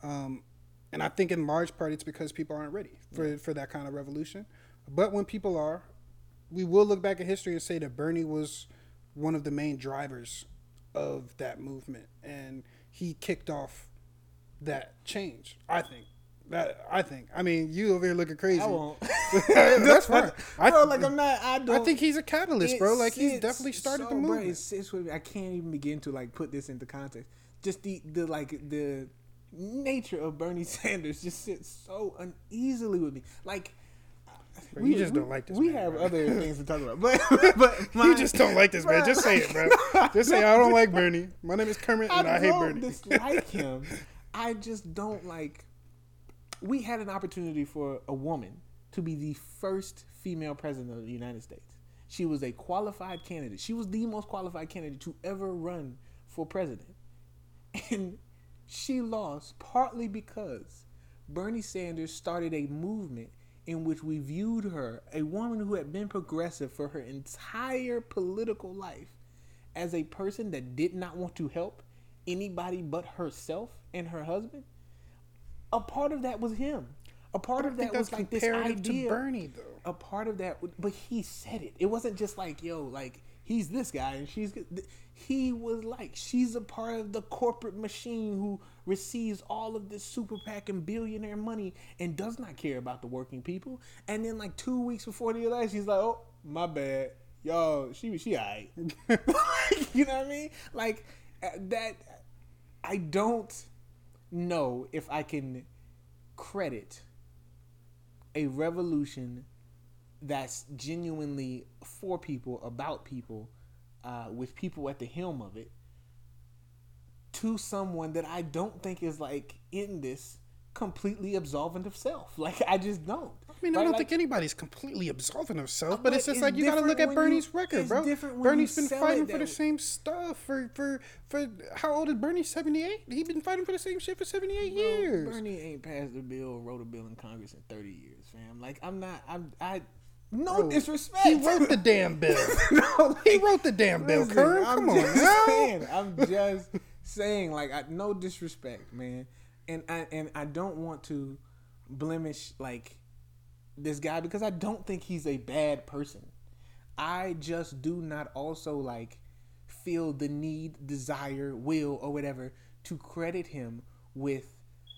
um, and I think in large part it's because people aren't ready for for that kind of revolution. But when people are, we will look back at history and say that Bernie was one of the main drivers of that movement, and he kicked off that change. I think. That I think. I mean, you over here looking crazy. I won't. (laughs) (laughs) That's fine. I, bro, like I'm not. I I don't. think he's a catalyst, bro. Like he's definitely started so, the bro, movement. it sits with me. I can't even begin to like put this into context. Just the the like the nature of Bernie (laughs) Sanders just sits so uneasily with me. Like Bro, you just don't like this We man, have bro. other (laughs) things to talk about, but but my, (laughs) you just don't like this man. Just say it, bro. Just say I don't like Bernie. My name is Kermit, and I, hate Bernie. I hate don't Bernie. dislike him. I just don't like. We had an opportunity for a woman to be the first female president of the United States. She was a qualified candidate. She was the most qualified candidate to ever run for president, and she lost partly because Bernie Sanders started a movement in which we viewed her, a woman who had been progressive for her entire political life, as a person that did not want to help anybody but herself and her husband. A part of that was him. A part of that was like this comparative to idea. Bernie, though. A part of that, but he said it. It wasn't just like, yo, like he's this guy and she's. He was like, she's a part of the corporate machine who receives all of this super PAC and billionaire money and does not care about the working people. And then like two weeks before the election, she's like, oh, my bad, yo, she she alright. (laughs) you know what I mean? Like uh, that. I don't know if I can credit a revolution that's genuinely for people, about people, uh, with people at the helm of it, to someone that I don't think is like in this completely absolvent of self. (laughs) Like I just don't. I mean, I don't Like, think anybody's completely absolving himself, but, But it's just it's like you got to look at Bernie's you- record, bro. Bernie's been fighting for the that- same stuff for for for how old is Bernie? Seventy eight. He been fighting for the same shit for seventy eight years. Bernie ain't passed a bill, wrote a bill in Congress in thirty years, fam. Like I'm not. I'm. I. No Bro, disrespect. He wrote the damn (laughs) bill. no, he like, wrote the damn bill. listen, Kerm, I'm come on just now. Saying, I'm just saying, like, I, no disrespect, man, and I and I don't want to blemish like this guy because I don't think he's a bad person. I just do not also like feel the need, desire, will, or whatever to credit him with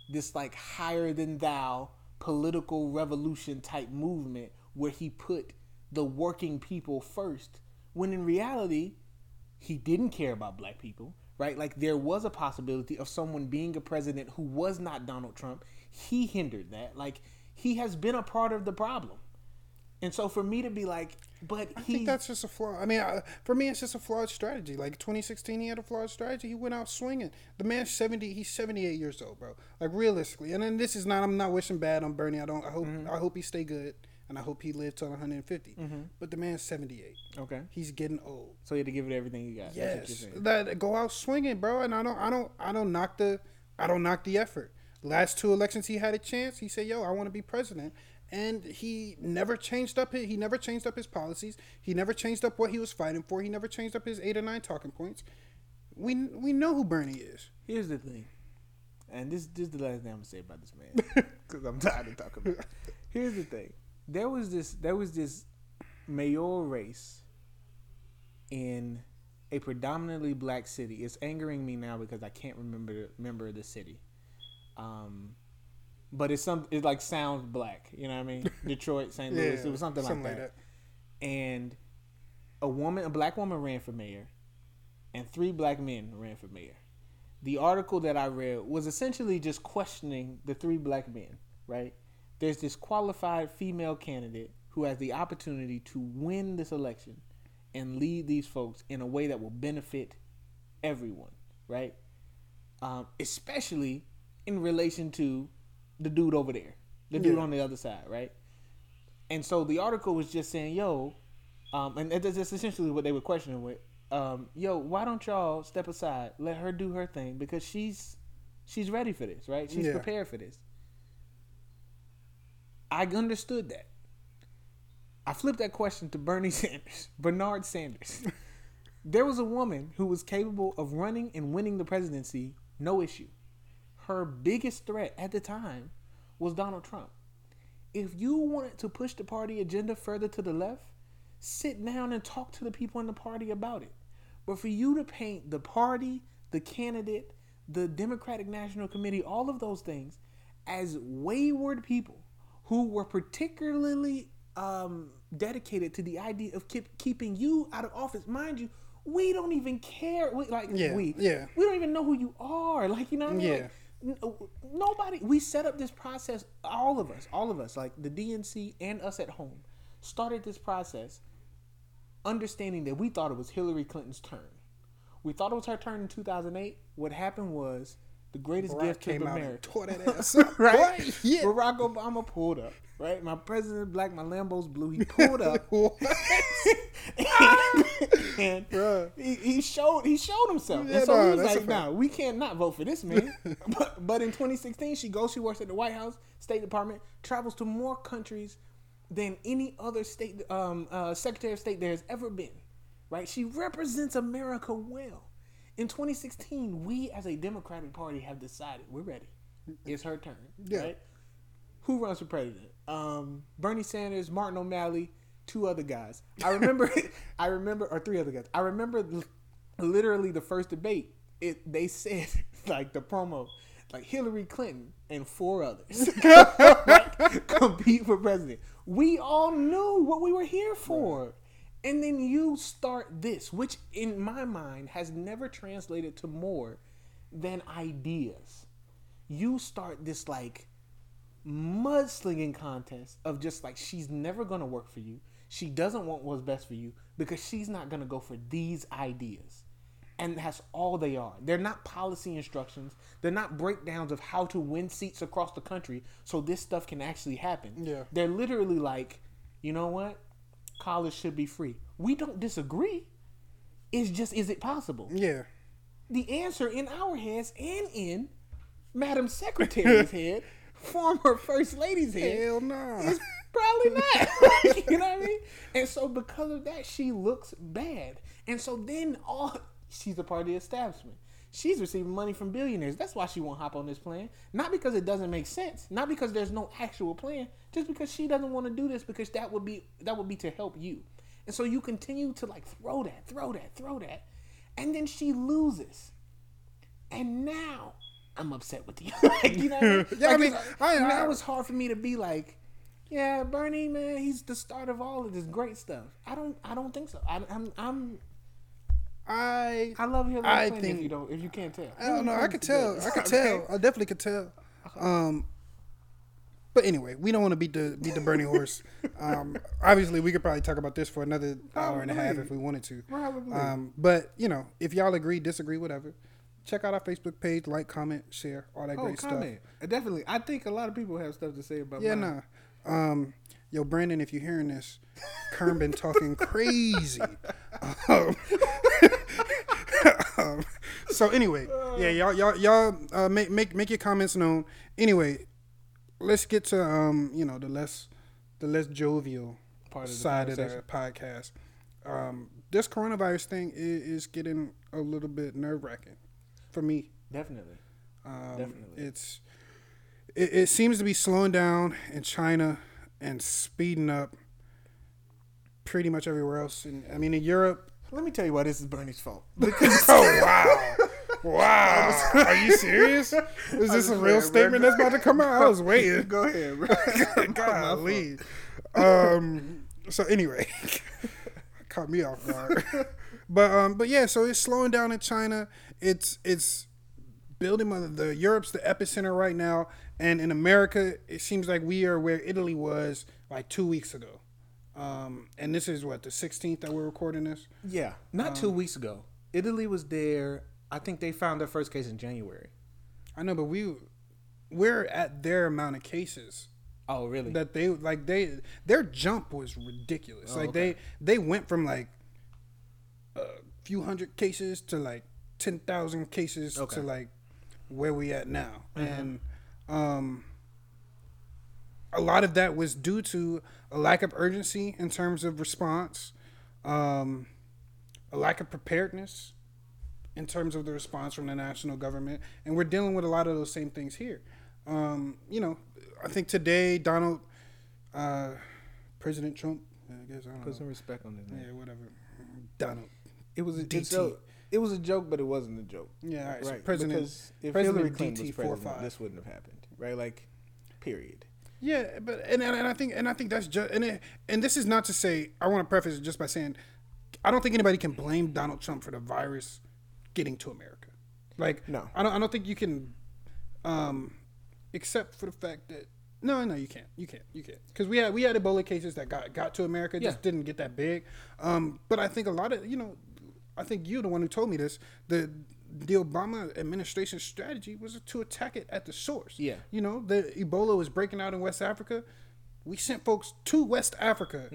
this like higher than thou political revolution type movement where he put the working people first when in reality he didn't care about black people right like there was a possibility of someone being a president who was not Donald Trump he hindered that like he has been a part of the problem and so for me to be like but I he think that's just a flaw. I mean, I, for me, it's just a flawed strategy. Like 2016, he had a flawed strategy. He went out swinging. The man's 70. He's 78 years old, bro. Like realistically, and then this is not. I'm not wishing bad on Bernie. I don't. I hope. Mm-hmm. I hope he stay good, and I hope he lives till 150. Mm-hmm. But the man's 78. okay He's getting old. so you had to give it everything you got That's what you're Yes, that go out swinging, bro. And I don't. I don't. I don't knock the. I don't knock the effort. Last two elections, he had a chance. He said, "Yo, I want to be president." And he never changed up. His, he never changed up his policies. He never changed up what he was fighting for. He never changed up his eight or nine talking points. We we know who Bernie is. Here's the thing, and this this is the last thing I'm gonna say about this man (laughs) because I'm tired of talking about. It. Here's the thing: there was this there was this mayoral race in a predominantly black city. It's angering me now because I can't remember the, remember the city. Um, but it's some it like sounds black. You know what I mean? (laughs) Detroit, St. Louis. it was something, like, that. And a woman, a black woman, ran for mayor, and three black men ran for mayor. The article that I read was essentially just questioning the three black men. Right? There's this qualified female candidate who has the opportunity to win this election and lead these folks in a way that will benefit everyone, right? Um, especially in relation to the dude over there, the dude Yeah. on the other side, right? And so the article was just saying, "Yo," um, and that's essentially what they were questioning with. Um, Yo, why don't y'all step aside, let her do her thing because she's she's ready for this, right? She's Yeah. prepared for this. I understood that. I flipped that question to Bernie (laughs) Sanders, Bernard Sanders. there was a woman who was capable of running and winning the presidency, no issue. Her biggest threat at the time was Donald Trump. If you wanted to push the party agenda further to the left, sit down and talk to the people in the party about it. But for you to paint the party, the candidate, the Democratic National Committee, all of those things as wayward people who were particularly um, dedicated to the idea of keep, keeping you out of office. Mind you, we don't even care. We, like Yeah, we, yeah. we don't even know who you are. Like you know, what I mean? Yeah. Like, n- nobody. We set up this process. All of us, all of us, like the DNC and us at home, started this process, understanding that we thought it was Hillary Clinton's turn. We thought it was her turn in 2008. What happened was the greatest Barack gift to came out and America. tore that (laughs) ass up. right? Yeah. Barack Obama pulled up. Right? My president black, my Lambo's blue. He pulled up. (laughs) (laughs) and he, he showed he showed himself. Yeah, and so he was like. "Nah, we can't not vote for this man." but, but in 2016, she goes. She works at the White House, State Department, travels to more countries than any other state um, uh, Secretary of State there has ever been. Right? She represents America well. In 2016, we as a Democratic Party have decided we're ready. It's her turn. Yeah. Right? Who runs for president? Um, Bernie Sanders, Martin O'Malley, two other guys. I remember, (laughs) (laughs) I remember, or three other guys. I remember literally the first debate. It they said (laughs) like the promo, like Hillary Clinton and four others like, compete for president. We all knew what we were here for. And then you start this, which in my mind has never translated to more than ideas. You start this like mudslinging contest of just like she's never gonna work for you. She doesn't want what's best for you because she's not gonna go for these ideas. And that's all they are. They're not policy instructions. They're not breakdowns of how to win seats across the country so this stuff can actually happen. Yeah. They're literally like, you know what? College should be free. We don't disagree. It's just, is it possible? Yeah. the answer in our heads and in Madam Secretary's (laughs) head, former First Lady's head, Hell nah. is probably not. (laughs) you know what I mean? And so because of that, she looks bad. And so then all she's a part of the establishment. She's receiving money from billionaires. That's why she won't hop on this plan. Not because it doesn't make sense. Not because there's no actual plan. Just because she doesn't want to do this because that would be that would be to help you. And so you continue to like throw that, throw that, throw that. And then she loses. And now I'm upset with you. (laughs) like, you know what I mean? (laughs) Yeah, I Like, mean, I- I- now it's hard for me to be like, yeah, Bernie, man, he's the start of all of this great stuff. I don't, I don't think so. I, I'm, I'm, I I love Hillary I think- if you don't, if you can't tell, I don't know. I could tell. I could (laughs) tell. I definitely could tell. Um, but anyway, we don't want to beat the beat the Bernie horse. (laughs) Um, obviously, we could probably talk about this for another hour and a half if we wanted to. Probably. Um, but you know, if y'all agree, disagree, whatever, check out our Facebook page, like, comment, share, all that Oh, great comment. Uh, Definitely. I think a lot of people have stuff to say about. stuff. Yeah, mine. nah. Um, yo, Brandon, if you're hearing this, Kerm been talking (laughs) crazy. Um, um, (laughs) so anyway, yeah, y'all, y'all, y'all, uh, make make make your comments known. Anyway, let's get to um, you know, the less the less jovial Part of the side of the podcast. Um, this coronavirus thing is, is getting a little bit nerve wracking. for me. Definitely. Um, Definitely. It's it, it seems to be slowing down in China and speeding up pretty much everywhere else. And I mean, in Europe. Let me tell you why this is Bernie's fault. (laughs) Because oh wow, wow! (laughs) Are you serious? Is this a real statement that's about to come out? I was (laughs) waiting. Go ahead, bro. Golly. Um. So anyway, caught me off guard. But um. But yeah. So it's slowing down in China. It's it's building mother the Europe's the epicenter right now, and in America, it seems like we are where Italy was like two weeks ago. Um, and this is what the 16th that we're recording this. Yeah, not two weeks ago. Italy was there. I think they found their first case in January. I know, but we we're at their amount of cases Oh, really? that they like they their jump was ridiculous. Oh, like okay. they they went from like a few hundred cases to like ten thousand cases Okay. to like where we at now, Mm-hmm. and um, a lot of that was due to a lack of urgency in terms of response, um, a lack of preparedness in terms of the response from the national government, and we're dealing with a lot of those same things here. Um, you know, I think today Donald, uh, President Trump, I guess I don't Put know. some respect on his name. Yeah, whatever. Donald. It was a DT. It was a joke, but it wasn't a joke. Yeah, all right. so Right, President. because if President Hillary Clinton was DT president, 45. this wouldn't have happened, right? Like, period. Yeah, but and, and I think and I think that's just and it, and this is not to say I want to preface it just by saying I don't think anybody can blame Donald Trump for the virus getting to America. Like No. I don't I don't think you can um except for the fact that no, no, you can't. You can't. You can't. Because we had we had Ebola cases that got got to America, just Yeah. didn't get that big. Um, but I think a lot of you know, I think you the one who told me this. The the Obama administration's strategy was to attack it at the source. Yeah. You know, the Ebola was breaking out in West Africa. We sent folks to West Africa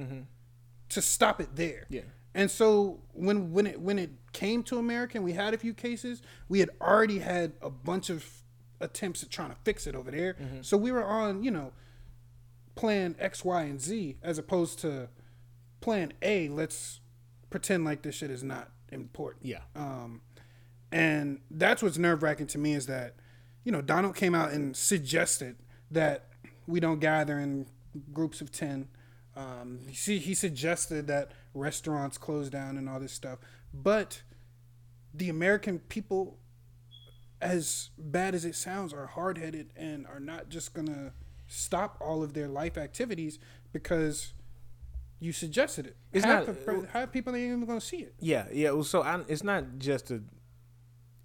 to stop it there. Mm-hmm. Yeah. And so when when it when it came to America and we had a few cases, we had already had a bunch of attempts at trying to fix it over there. Mm-hmm. So we were on, you know, plan X, Y, and Z as opposed to plan A, let's pretend like this shit is not important. Yeah. Um, and that's what's nerve wracking to me is that, you know, Donald came out and suggested that we don't gather in groups of 10. Um, he, see he suggested that restaurants close down and all this stuff. But the American people, as bad as it sounds, are hard headed and are not just going to stop all of their life activities because you suggested it. It's half, not- of, half people ain't even going to see it. Yeah, yeah. Well, so I, it's not just a,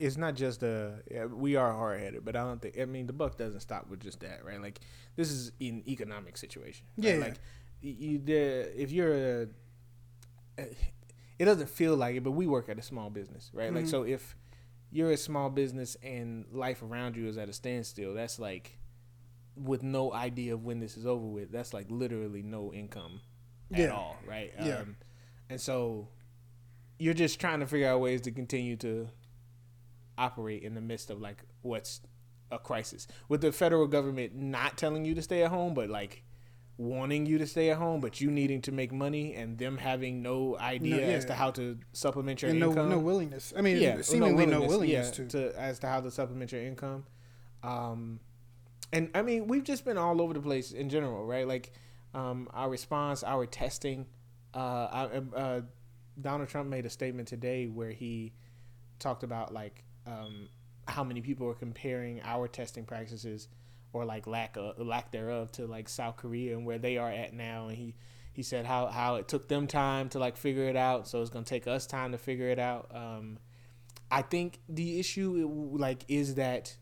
it's not just a. Yeah, we are hard headed, but I don't think. I mean, the buck doesn't stop with just that, right? Like this is an economic situation. right? Yeah. Like you, the if you're a, it doesn't feel like it, but we work at a small business, right? Like mm-hmm. so if you're a small business and life around you is at a standstill, that's like with no idea of when this is over with. That's like literally no income at Yeah. all, right? Yeah. Um, and so you're just trying to figure out ways to continue to operate in the midst of like what's a crisis with the federal government not telling you to stay at home but like wanting you to stay at home but you needing to make money and them having no idea No, yeah. as to how to supplement your and income no willingness. I mean, yeah, seemingly no yeah, willingness to. to as to how to supplement your income. Um, and I mean, we've just been all over the place in general, right? Like um, our response, our testing. Uh, I, uh, Donald Trump made a statement today where he talked about like um, how many people are comparing our testing practices or like lack of, lack thereof to like South Korea and where they are at now, and he he said how how it took them time to like figure it out, so it's gonna take us time to figure it out. Um, I think the issue like is that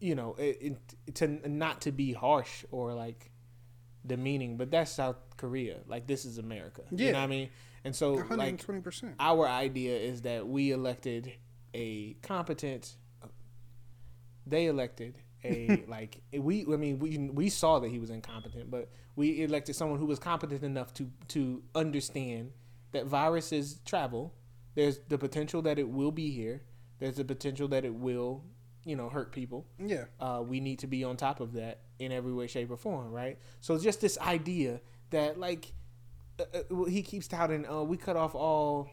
you know it, it, to not to be harsh or like demeaning, but that's South Korea. Like this is America. You know Yeah. what I mean? And so like 120%. our idea is that we elected a competent they elected a (laughs) like we I mean we we saw that he was incompetent, but we elected someone who was competent enough to to understand that viruses travel. There's the potential that it will be here. There's the potential that it will, you know, hurt people. yeah. Uh, we need to be on top of that in every way, shape, or form, right? So just this idea that like uh, uh, he keeps touting, uh, we cut off all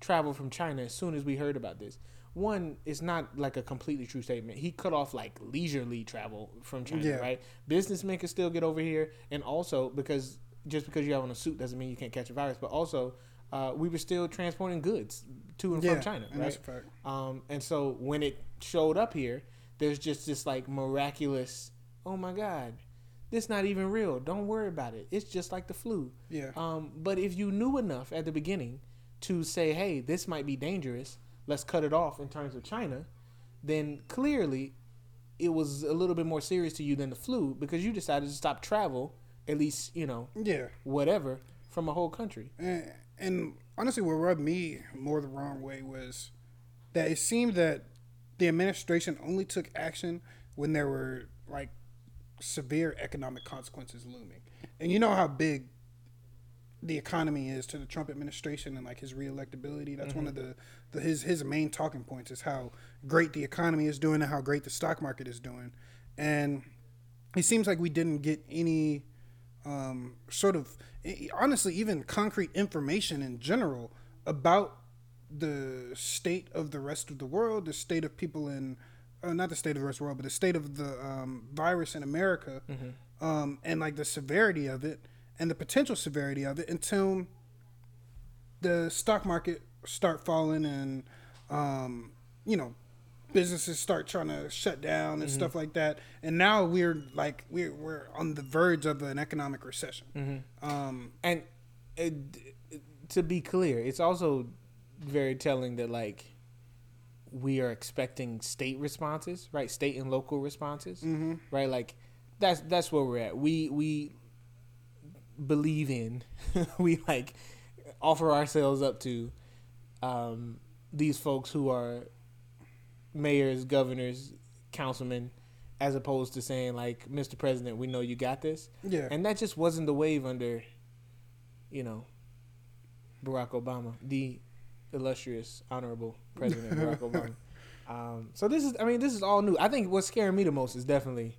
travel from China as soon as we heard about this. One, it's not like a completely true statement. He cut off like leisurely travel from China, Yeah. right? Businessmen can still get over here, and also because just because you have on a suit doesn't mean you can't catch a virus. But also, uh, we were still transporting goods to and Yeah, from China, and right? that's. Um, and so when it showed up here, there's just this like miraculous, oh my God, this not even real. Don't worry about it. It's just like the flu. Yeah. Um, but if you knew enough at the beginning to say, hey, this might be dangerous, let's cut it off in terms of China, then clearly it was a little bit more serious to you than the flu because you decided to stop travel, at least, you know, Yeah. whatever, from a whole country. And, and honestly, what rubbed me more the wrong way was that it seemed that the administration only took action when there were like severe economic consequences looming. And you know how big the economy is to the Trump administration and like his reelectability. That's one of the, the his his main talking points is how great the economy is doing and how great the stock market is doing. And it seems like we didn't get any um, sort of honestly even concrete information in general about the state of the rest of the world, the state of people in uh, not the state of the rest of the world, but the state of the um, virus in America, um, and like the severity of it and the potential severity of it until the stock market start falling and um, you know businesses start trying to shut down and stuff like that. And now we're like we're, we're on the verge of an economic recession. Um, and uh, to be clear, it's also very telling that like we are expecting state responses, right? State and local responses, Mm-hmm. right? Like that's that's where we're at. We we believe in, (laughs) we like offer ourselves up to um, these folks who are mayors, governors, councilmen, as opposed to saying like, "Mr. President, we know you got this." yeah And that just wasn't the wave under, you know, Barack Obama, the illustrious, honorable President Barack (laughs) Obama. Um, so this is, I mean, this is all new. I think what's scaring me the most is definitely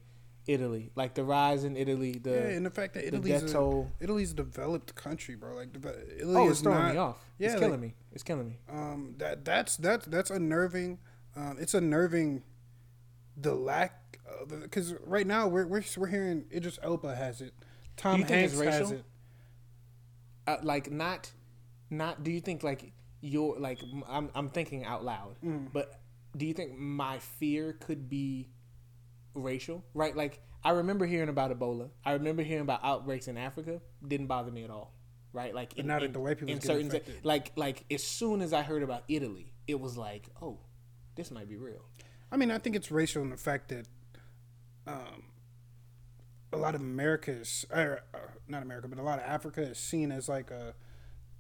Italy, like the rise in Italy. The yeah, and the fact that Italy's a. Italy's a developed country, bro. Like, Italy Oh, is it's throwing not, me off. Yeah, it's like- killing me. It's killing me. Um, that that's that's that's unnerving. Um, it's unnerving. The lack of because right now we're we're we're hearing Idris Elba has it. Tom Hanks has it. Uh, like not, not. Do you think like you're like I'm I'm thinking out loud, Mm. but do you think my fear could be racial? Right? Like I remember hearing about Ebola. I remember hearing about outbreaks in Africa. Didn't bother me at all. Right? Like But now that the white people in certain affected. like like as soon as I heard about Italy, it was like oh, this might be real. I mean, I think it's racial in the fact that um, a lot of America is, or, uh, not America, but a lot of Africa is seen as like a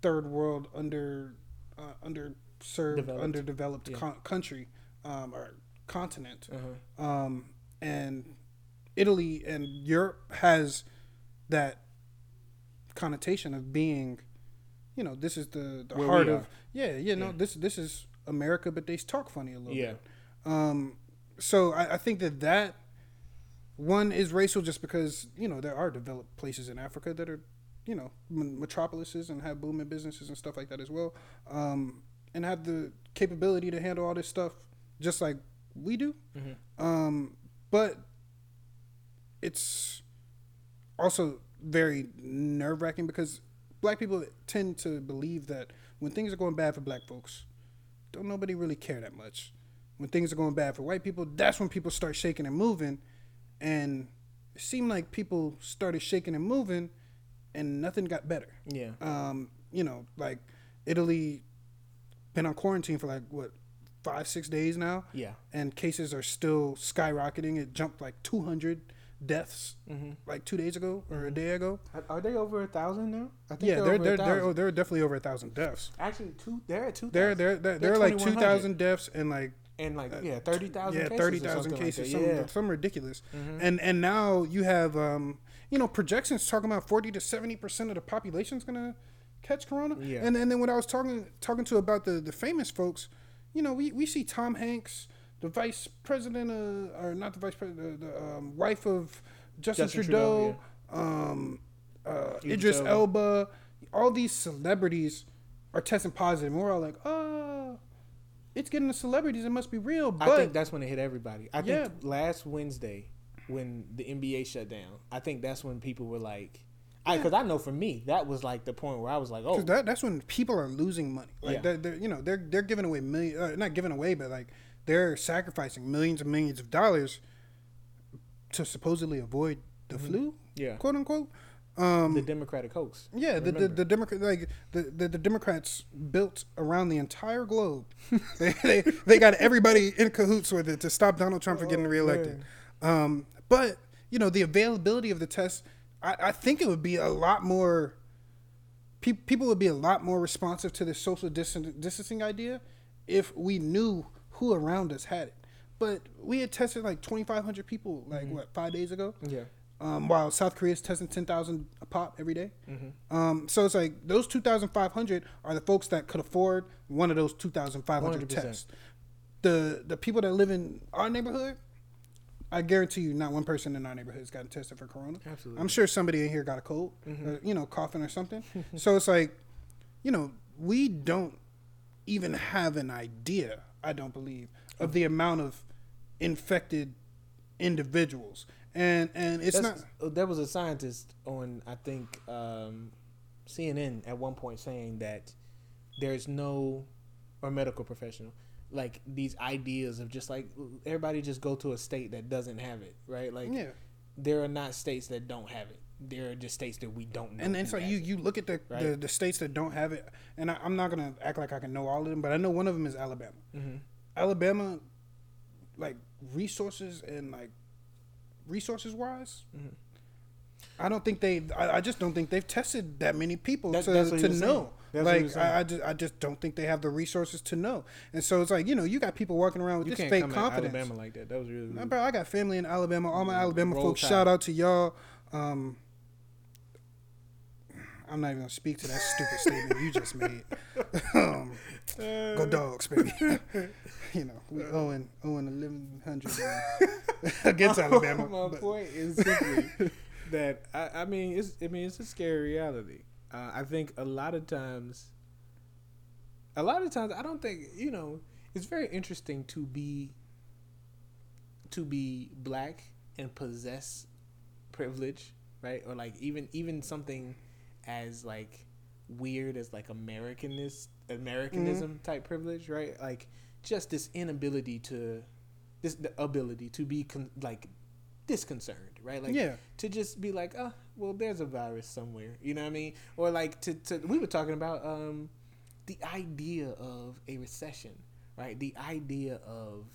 third world under uh, underserved, Developed. underdeveloped Yeah. con- country um, or continent. Uh-huh. Um, and Italy and Europe has that connotation of being, you know, this is the, the Where heart of yeah, yeah, no, Yeah. this this is America, but they talk funny a little Yeah. bit. Um, so I, I think that that one is racial just because you know there are developed places in Africa that are you know metropolises and have booming businesses and stuff like that as well, um, and have the capability to handle all this stuff just like we do. Um, but it's also very nerve wracking because black people tend to believe that when things are going bad for black folks, don't nobody really care that much. When things are going bad for white people, that's when people start shaking and moving. And it seemed like people started shaking and moving and nothing got better. Yeah. Um, you know, like Italy been on quarantine for like what, five, six days now? Yeah. and cases are still skyrocketing. It jumped like 200 deaths Mm-hmm. like two days ago or a day ago. Are, they over a thousand now? I Yeah, they're they're they're, thousand. oh, they're definitely over a thousand deaths. Actually, two. They're at two. They're they're they're, they're like 2,000 deaths and like and like yeah, thirty thousand. yeah cases 30,000 cases, Like some yeah. some ridiculous. Mhm. And and now you have um you know projections talking about 40 to 70 percent of the population is gonna catch corona. Yeah. And and then when I was talking talking to about the the famous folks, you know we we see Tom Hanks, the vice president uh, or not the vice president, the, the um, wife of Justin, Justin Trudeau, um, uh, Idris. Elba, all these celebrities are testing positive, and we're all like, oh, it's getting the celebrities. It must be real. But I think that's when it hit everybody. I Yeah. think last Wednesday when the NBA shut down, I think that's when people were like, because I, know for me that was like the point where I was like, oh, that, that's when people are losing money. Like Yeah. they're, they're you know they're they're giving away million uh, not giving away but like they're sacrificing millions and millions of dollars to supposedly avoid the flu, Mm-hmm. yeah, quote unquote. Um, the Democratic hoax. yeah, the, the the Democrat like the, the the Democrats built around the entire globe. (laughs) they, they they got everybody in cahoots with it to stop Donald Trump from getting Oh, reelected. Um, but you know the availability of the test, I, I think it would be a lot more. Pe- people would be a lot more responsive to the social distan- distancing idea if we knew who around us had it. But we had tested like twenty five hundred people like what five days ago yeah, um, while South Korea is testing 10,000 a pop every day. Mm-hmm. Um, so it's like those 2,500 are the folks that could afford one of those 2,500 100%. tests. The the people that live in our neighborhood, I guarantee you, not one person in our neighborhood has gotten tested for corona. Absolutely. I'm sure somebody in here got a cold, Mm-hmm. or, you know, coughing or something. (laughs) so it's like, you know, we don't even have an idea, I don't believe, of the amount of infected individuals. And and it's That's- not uh, There was a scientist on, I think, um, CNN at one point saying that there's no, or medical professional, like these ideas of just like everybody just go to a state that doesn't have it, right? Like Yeah. there are not states that don't have it. There are just states that we don't know. And then it's who like has you, it. you look at the, the, Right. the states that don't have it, and I, I'm not gonna act like I can know all of them, but I know one of them is Alabama. Mm-hmm. Alabama, like resources and like resources wise, Mm-hmm. I don't think they. I, I just don't think they've tested that many people That- to, that's what he to know. That's Like. I, I just I just don't think they have the resources to know. And so it's like you know you got people walking around with You this fake confidence. Alabama like that. That was really. Nah, bro, I got family in Alabama. All my Alabama folks, Tide. shout out to y'all. Um, I'm not even gonna speak to that stupid statement you just made. (laughs) um, go dogs, baby. (laughs) (laughs) you know we owing owing eleven hundred against Alabama. My but- point is simply that I, I mean it's I mean it's a scary reality. Uh, I think a lot of times, a lot of times I don't think you know it's very interesting to be to be black and possess privilege, right? Or like even even something as like weird as like Americanist Americanism type privilege, right? Like just this inability to this the ability to be con- like disconcerted, right? Like Yeah. to just be like, oh, well, there's a virus somewhere, you know what I mean? Or like to, to we were talking about um the idea of a recession, right? The idea of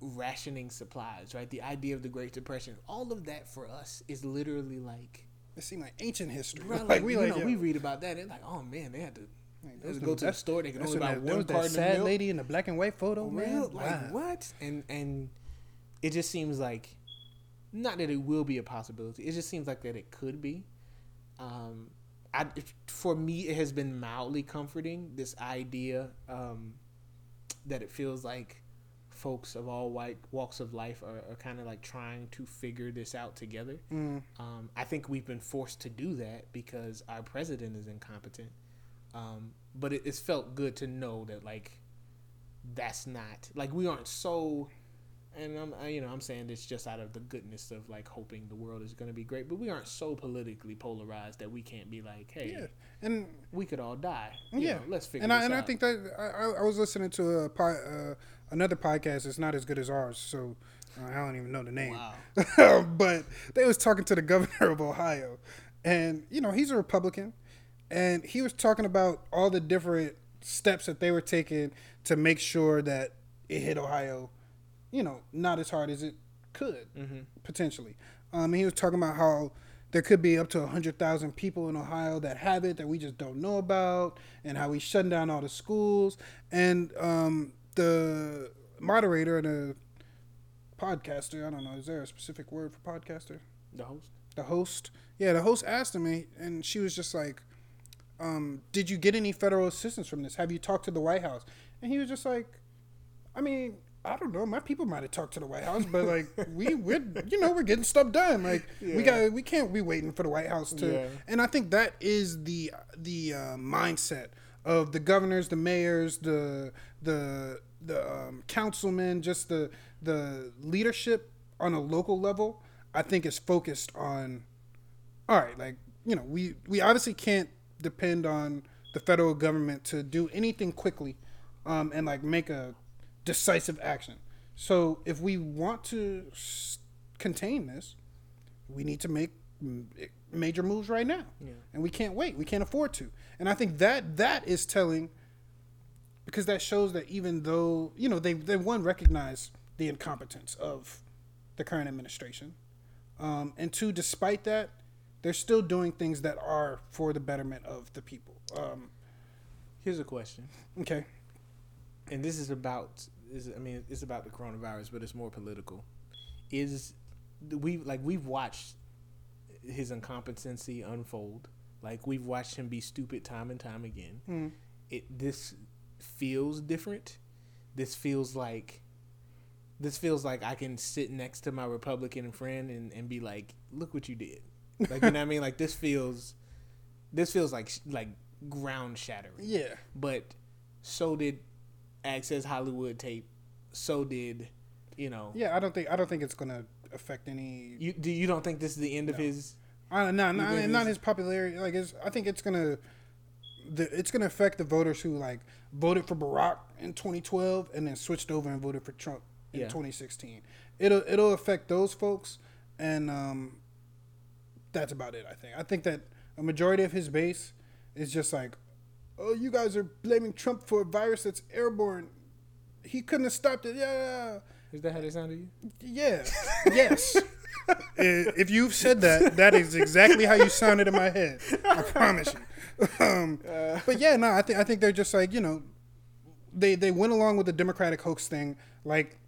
rationing supplies, right? The idea of the Great Depression. All of that for us is literally like, It seemed like ancient history. right, (laughs) like, we you like know, yeah. we read about that and like, oh man, they had to, Like, they had to those go to the store. They could only buy that, one carton of sad milk. lady in the black and white photo, man. Like Wow. what? And and it just seems like not that it will be a possibility. It just seems like that it could be. Um, I for me it has been mildly comforting this idea um, that it feels like folks of all white walks of life are, are kind of like trying to figure this out together. Mm. Um, I think we've been forced to do that because our president is incompetent. Um, but it, it's felt good to know that like that's not like we aren't so. And I'm, I, you know, I'm saying this just out of the goodness of like hoping the world is going to be great, but we aren't so politically polarized that we can't be like, hey, Yeah, and we could all die. You yeah, know, let's figure and I and I think that I, I- was listening to a uh, another podcast. It's not as good as ours, so uh, I don't even know the name. Wow. (laughs) but they was talking to the governor of Ohio, and you know he's a Republican, and he was talking about all the different steps that they were taking to make sure that it hit Ohio, you know, not as hard as it could potentially. Um, he was talking about how there could be up to hundred thousand people in Ohio that have it that we just don't know about, and how he's shutting down all the schools. And um, the moderator and the podcaster, I don't know, is there a specific word for podcaster? the host. The host, yeah, the host asked me, and she was just like, um, "Did you get any federal assistance from this? Have you talked to the White House?" And he was just like, "I mean." I don't know. My people might have talked to the White House, but like we, we're, you know, we're getting stuff done. Like we got, we can't be waiting for the White House to. Yeah. And I think that is the the uh, mindset of the governors, the mayors, the the the um, councilmen, just the the leadership on a local level, I think is focused on. All right, like you know, we we obviously can't depend on the federal government to do anything quickly, um, and like make a decisive action. So if we want to contain this, we need to make major moves right now, Yeah. and we can't wait. We can't afford to. And I think that that is telling, because that shows that even though you know they they one recognize the incompetence of the current administration, um, and two, despite that, they're still doing things that are for the betterment of the people. Um, Here's a question, okay. and this is about. Is I mean, it's about the coronavirus, but it's more political. Is we like we've watched his incompetency unfold. Like we've watched him be stupid time and time again. Mm. It this feels different. This feels like this feels like I can sit next to my Republican friend and, and be like, "Look what you did." Like you know what I mean? Like this feels this feels like like ground shattering. Yeah. But so did Access Hollywood tape. So did you know? Yeah. I don't think I don't think it's gonna affect any. You do you don't think this is the end of his? I, no, not, think not his popularity. Like, it's, I think it's gonna, the, it's gonna affect the voters who like voted for Barack in 2012 and then switched over and voted for Trump in Yeah. 2016. It'll it'll affect those folks, and um, that's about it. I think. I think that a majority of his base is just like, oh, you guys are blaming Trump for a virus that's airborne. He couldn't have stopped it. Yeah. Is that how they sound to you? Yeah. Yes. (laughs) If you've said that, that is exactly how you sounded in my head. I promise you. (laughs) Um, but yeah, no, I think I think they're just like you know, they they went along with the Democratic hoax thing like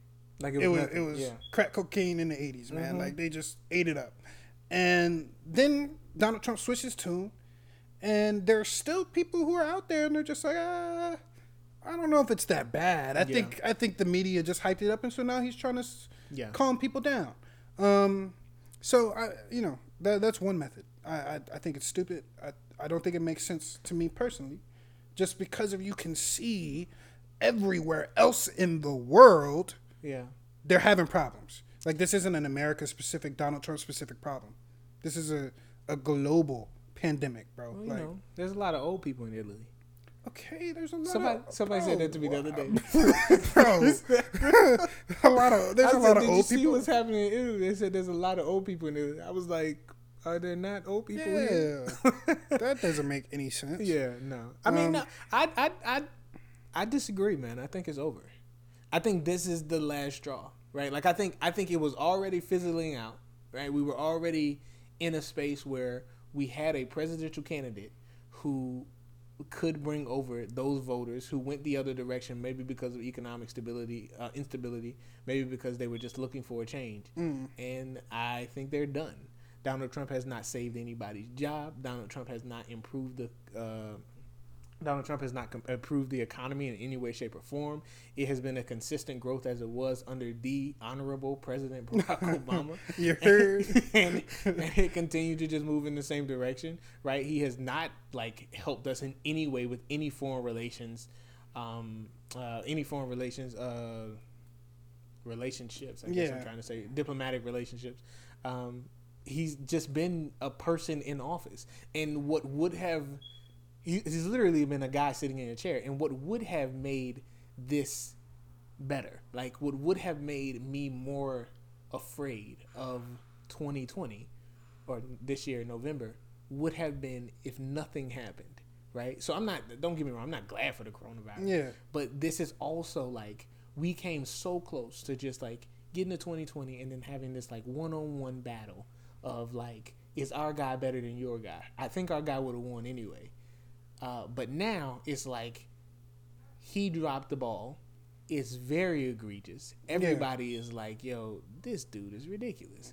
Like it was nothing. it was yeah. crack cocaine in the 80s man like they just ate it up and then donald trump switches his tune and there's still people who are out there and they're just like ah, i don't know if it's that bad i Yeah. think i think the media just hyped it up and so now he's trying to Yeah. calm people down um so i you know that, that's one method I, I i think it's stupid i i don't think it makes sense to me personally just because of you can see everywhere else in the world Yeah. they're having problems. Like this isn't an America specific, Donald Trump specific problem. This is a, a global pandemic, bro. Well, like, know, there's a lot of old people in Italy. okay, there's a lot. Somebody of, somebody said that to me the other day. (laughs) bro. a lot of there's I a said, lot of old people. Did you see what's happening in Italy? They said there's a lot of old people in Italy. I was like, are there not old people here? Yeah, that doesn't make any sense. Yeah, no. I mean, Um, no, I, I, I, I disagree, man. I think it's over. I think this is the last straw, right? Like, I think, I think it was already fizzling out, right? We were already in a space where we had a presidential candidate who could bring over those voters who went the other direction, maybe because of economic stability, uh, instability, maybe because they were just looking for a change. And I think they're done. Donald Trump has not saved anybody's job. Donald Trump has not improved the. Uh, Donald Trump has not com- improved the economy in any way, shape, or form. It has been a consistent growth as it was under the honorable President Barack (laughs) Obama. You heard? (laughs) and, and it continued to just move in the same direction, right? He has not like helped us in any way with any foreign relations, um, uh, any foreign relations, uh, relationships. I guess I'm trying to say diplomatic relationships. Um, he's just been a person in office, and what would have he, he's literally been a guy sitting in a chair, and what would have made this better, like what would have made me more afraid of 2020 or this year in November would have been if nothing happened, right? So I'm not. Don't get me wrong. I'm not glad for the coronavirus. Yeah. But this is also like we came so close to just like getting to 2020 and then having this like one-on-one battle of like is our guy better than your guy? I think our guy would have won anyway. Uh, but now it's like he dropped the ball. It's very egregious. Everybody is like, "Yo, this dude is ridiculous."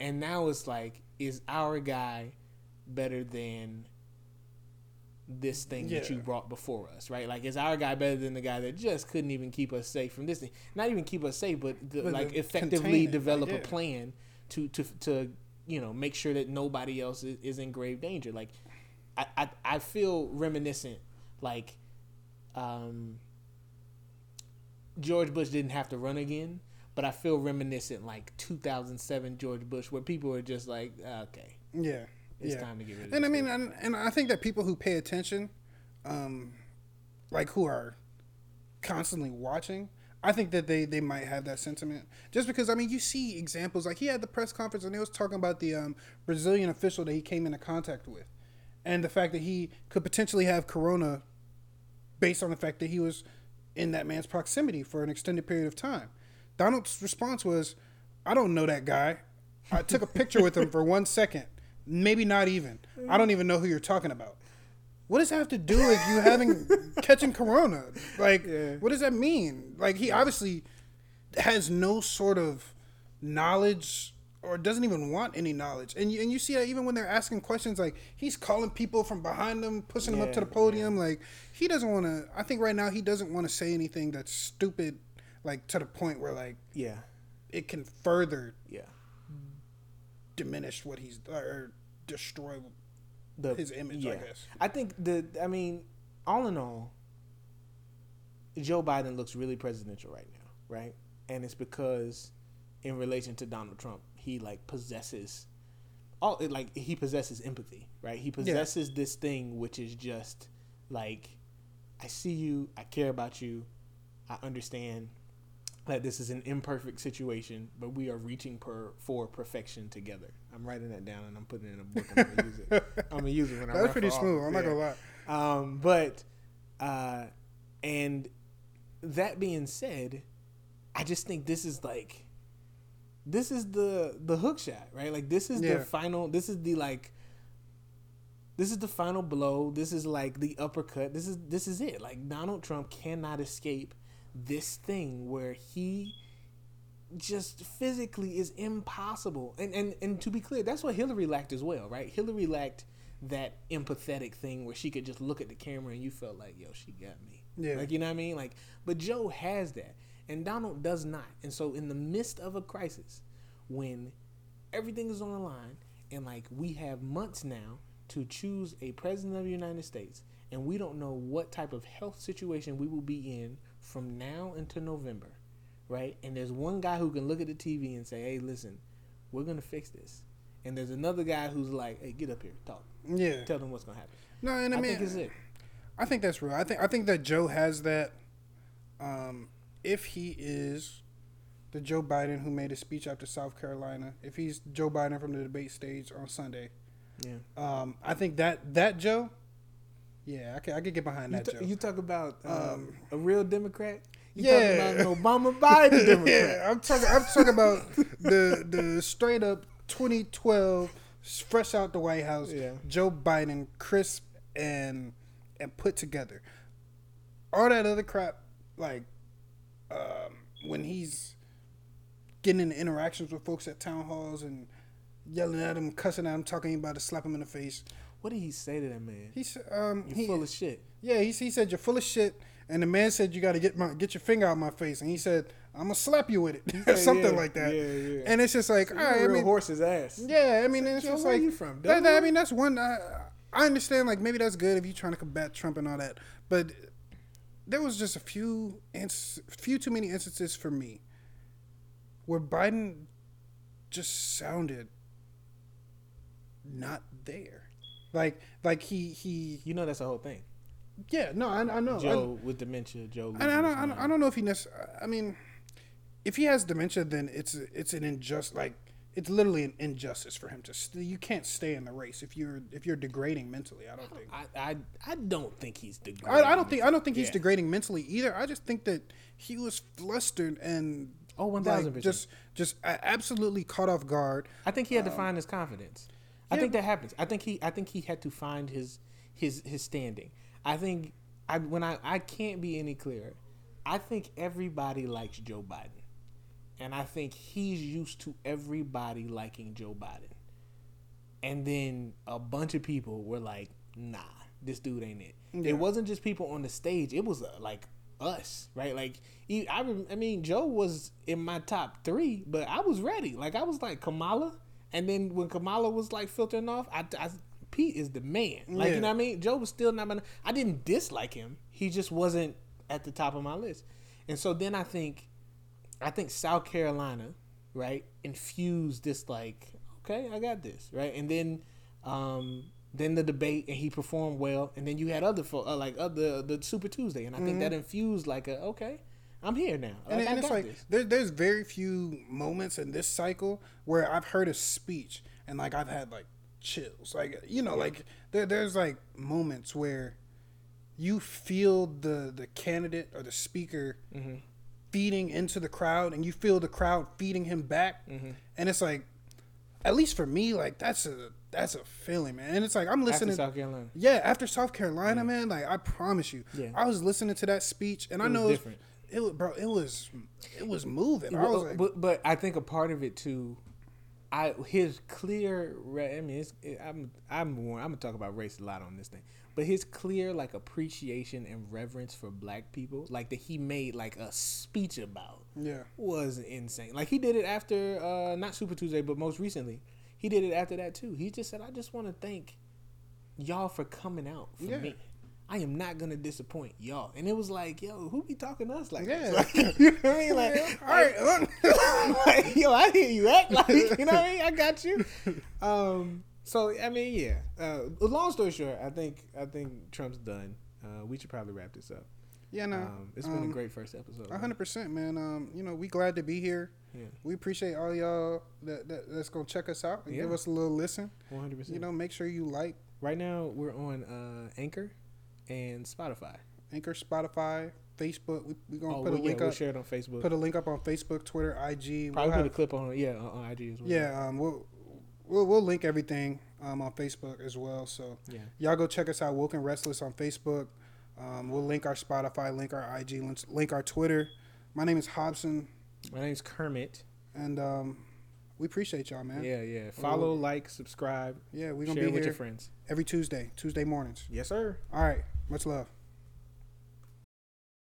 And now it's like, is our guy better than this thing that you brought before us, right? Like, is our guy better than the guy that just couldn't even keep us safe from this thing? Not even keep us safe, but, the, But like effectively like, develop yeah. a plan to to to you know make sure that nobody else is, is in grave danger. Like, I, I I feel reminiscent like um George Bush didn't have to run again, but I feel reminiscent like 2007 George Bush, where people are just like, "Ah, okay, Yeah, it's yeah. time to get rid of. And I mean, and, and I think that people who pay attention, um, like who are constantly watching, I think that they they might have that sentiment. Just because I mean, you see examples like he had the press conference and he was talking about the um, Brazilian official that he came into contact with, and the fact that he could potentially have corona, based on the fact that he was in that man's proximity for an extended period of time. Donald's response was, "I don't know that guy. I took a picture with him for one second, maybe not even. I don't even know who you're talking about." What does that have to do with you having (laughs) catching corona? Like, what does that mean? Like, he obviously has no sort of knowledge or doesn't even want any knowledge. And you, and you see that even when they're asking questions, like he's calling people from behind them, pushing them up to the Yeah, podium. Like he doesn't want to. I think right now he doesn't want to say anything that's stupid, like to the point where like yeah, it can further yeah. diminish what he's or destroy The, his image. I guess. I think the. I mean, all in all, Joe Biden looks really presidential right now, right? And it's because, in relation to Donald Trump, he like possesses, all it, like he possesses empathy, right? He possesses this thing which is just like, I see you, I care about you, I understand that this is an imperfect situation, but we are reaching per, for perfection together. I'm writing that down and I'm putting it in a book. I'm gonna use it. (laughs) I'm gonna use it when I That's pretty smooth. I'm not gonna lie. Um, but uh, and that being said, I just think this is like this is the the hook shot, right? Like this is Yeah. the final. This is the like. This is the final blow. This is like the uppercut. This is this is it. Like Donald Trump cannot escape this thing where he just physically is impossible. And and and to be clear, that's what Hillary lacked as well, right? Hillary lacked that empathetic thing where she could just look at the camera and you felt like, yo, she got me. Yeah. Like you know what I mean? Like but Joe has that. And Donald does not. And so in the midst of a crisis, when everything is on the line and like we have months now to choose a president of the United States and we don't know what type of health situation we will be in from now until November, right? And there's one guy who can look at the TV and say, "Hey, listen, we're going to fix this." And there's another guy who's like, "Hey, get up here, talk. Yeah. Tell them what's going to happen." No, and I, I, mean, think it's it. I think that's real. I think I think that Joe has that. Um, if he is the Joe Biden who made a speech after South Carolina, if he's Joe Biden from the debate stage on Sunday, Yeah. um, I think that that Joe, yeah, I could I could get behind You, that ta- Joe. you talk about um, Um, a real Democrat. You yeah. talking about an Obama Biden (laughs) Democrat. yeah, I'm talking I'm talking about the the straight up 2012 fresh out the White House Yeah. Joe Biden crisp and and put together. All that other crap like um, when he's getting in interactions with folks at town halls and yelling at him, cussing at him, talking about to slap him in the face. What did he say to that man? He's um You he, full of shit. yeah, he, he said you're full of shit, and the man said you got to get my get your finger out my face, and he said I'm gonna slap you with it, or said, (laughs) something yeah, like that. yeah, yeah. And it's just like, all right, I real mean, horse's ass. yeah, I mean, it's Joe, just where like you from, that- that- I mean, that's one. I, I understand, like maybe that's good if you're trying to combat Trump and all that, but there was just a few, ins- few too many instances for me where Biden just sounded not there. Like, like he he You know that's the whole thing. yeah no I, I know I- Joe with dementia. Joe. I, I, don't, I, don't. I know if he necessarily. I mean, if he has dementia, then it's it's an injust like it's literally an injustice for him to. St- you can't stay in the race if you're if you're degrading mentally. I don't think. I, I I don't think he's the. I, I don't think I don't think he's Yeah. degrading mentally either. I just think that he was flustered and Oh, like, 1000%. just just absolutely caught off guard. I think he had to um, find his confidence. I think that happens. I think he I think he had to find his his his standing. I think I when I I can't be any clearer. I think everybody likes Joe Biden. And I think he's used to everybody liking Joe Biden. And then a bunch of people were like, "Nah, this dude ain't it." Yeah. It wasn't just people on the stage; it was uh, like us, right? Like, I, I mean, Joe was in my top three, but I was ready. Like, I was like Kamala, and then when Kamala was like filtering off, I, I Pete is the man. Like Yeah. you know what I mean? Joe was still not my. I didn't dislike him. He just wasn't at the top of my list. And so then I think, I think South Carolina, right, infused this like, okay, I got this, right, and then, um, then the debate and he performed well, and then you had other fo- uh, like other the Super Tuesday, and I think that infused like a okay, I'm here now. Mm-hmm. and, Like, I and it's like this. there, there's very few moments in this cycle where I've heard a speech and like I've had like chills. Like you know, like there, there's like moments where you feel the the candidate or the speaker Mm-hmm. Feeding into the crowd, and you feel the crowd feeding him back, Mm-hmm. and it's like, at least for me, like that's a that's a feeling, man. And it's like I'm After listening. South Carolina. Yeah, after South Carolina, man, like I promise you, Yeah. I was listening to that speech, and I know it was- It was, bro. It was, it was moving. I was like, but, but I think a part of it too, I his clear. I mean, it's, it, I'm I'm I'm gonna talk about race a lot on this thing, but his clear like appreciation and reverence for black people, like that he made like a speech about, yeah, was insane. Like he did it after uh not Super Tuesday, but most recently, he did it after that too. He just said, "I just want to thank y'all for coming out for Yeah. me." I am not gonna disappoint y'all, and it was like, yo, who be talking to us like Yeah. Like, (laughs) you know what I mean? Like, all right, (laughs) like, yo, I hear you act like you know what I mean. I got you. (laughs) Um, so I mean, yeah. Uh, long story short, I think I think Trump's done. Uh, we should probably wrap this up. yeah, no, Um, it's been um, a great first episode. a hundred percent, man. Um, you know, we glad to be here. Yeah. We appreciate all y'all that, that that's gonna check us out and give us a little listen. One hundred percent. You know, make sure you like Right now we're on uh, Anchor and Spotify. Anchor, Spotify, Facebook. We we gonna Oh, put we, a yeah, link we'll up. share it on Facebook. Put a link up on Facebook, Twitter, IG. Probably We'll put a clip on yeah on, on IG as well. yeah, um, we'll, we'll we'll link everything um, on Facebook as well. So Yeah. y'all go check us out, Woke and Restless on Facebook. Um, we'll link our Spotify, link our IG, link, link our Twitter. My name is Hobson, My name is Kermit. and um, we appreciate y'all, man. Yeah, yeah. Follow, like, subscribe, Yeah, we're gonna share be with here your friends. every Tuesday, Tuesday mornings. Yes, sir. All right, much love.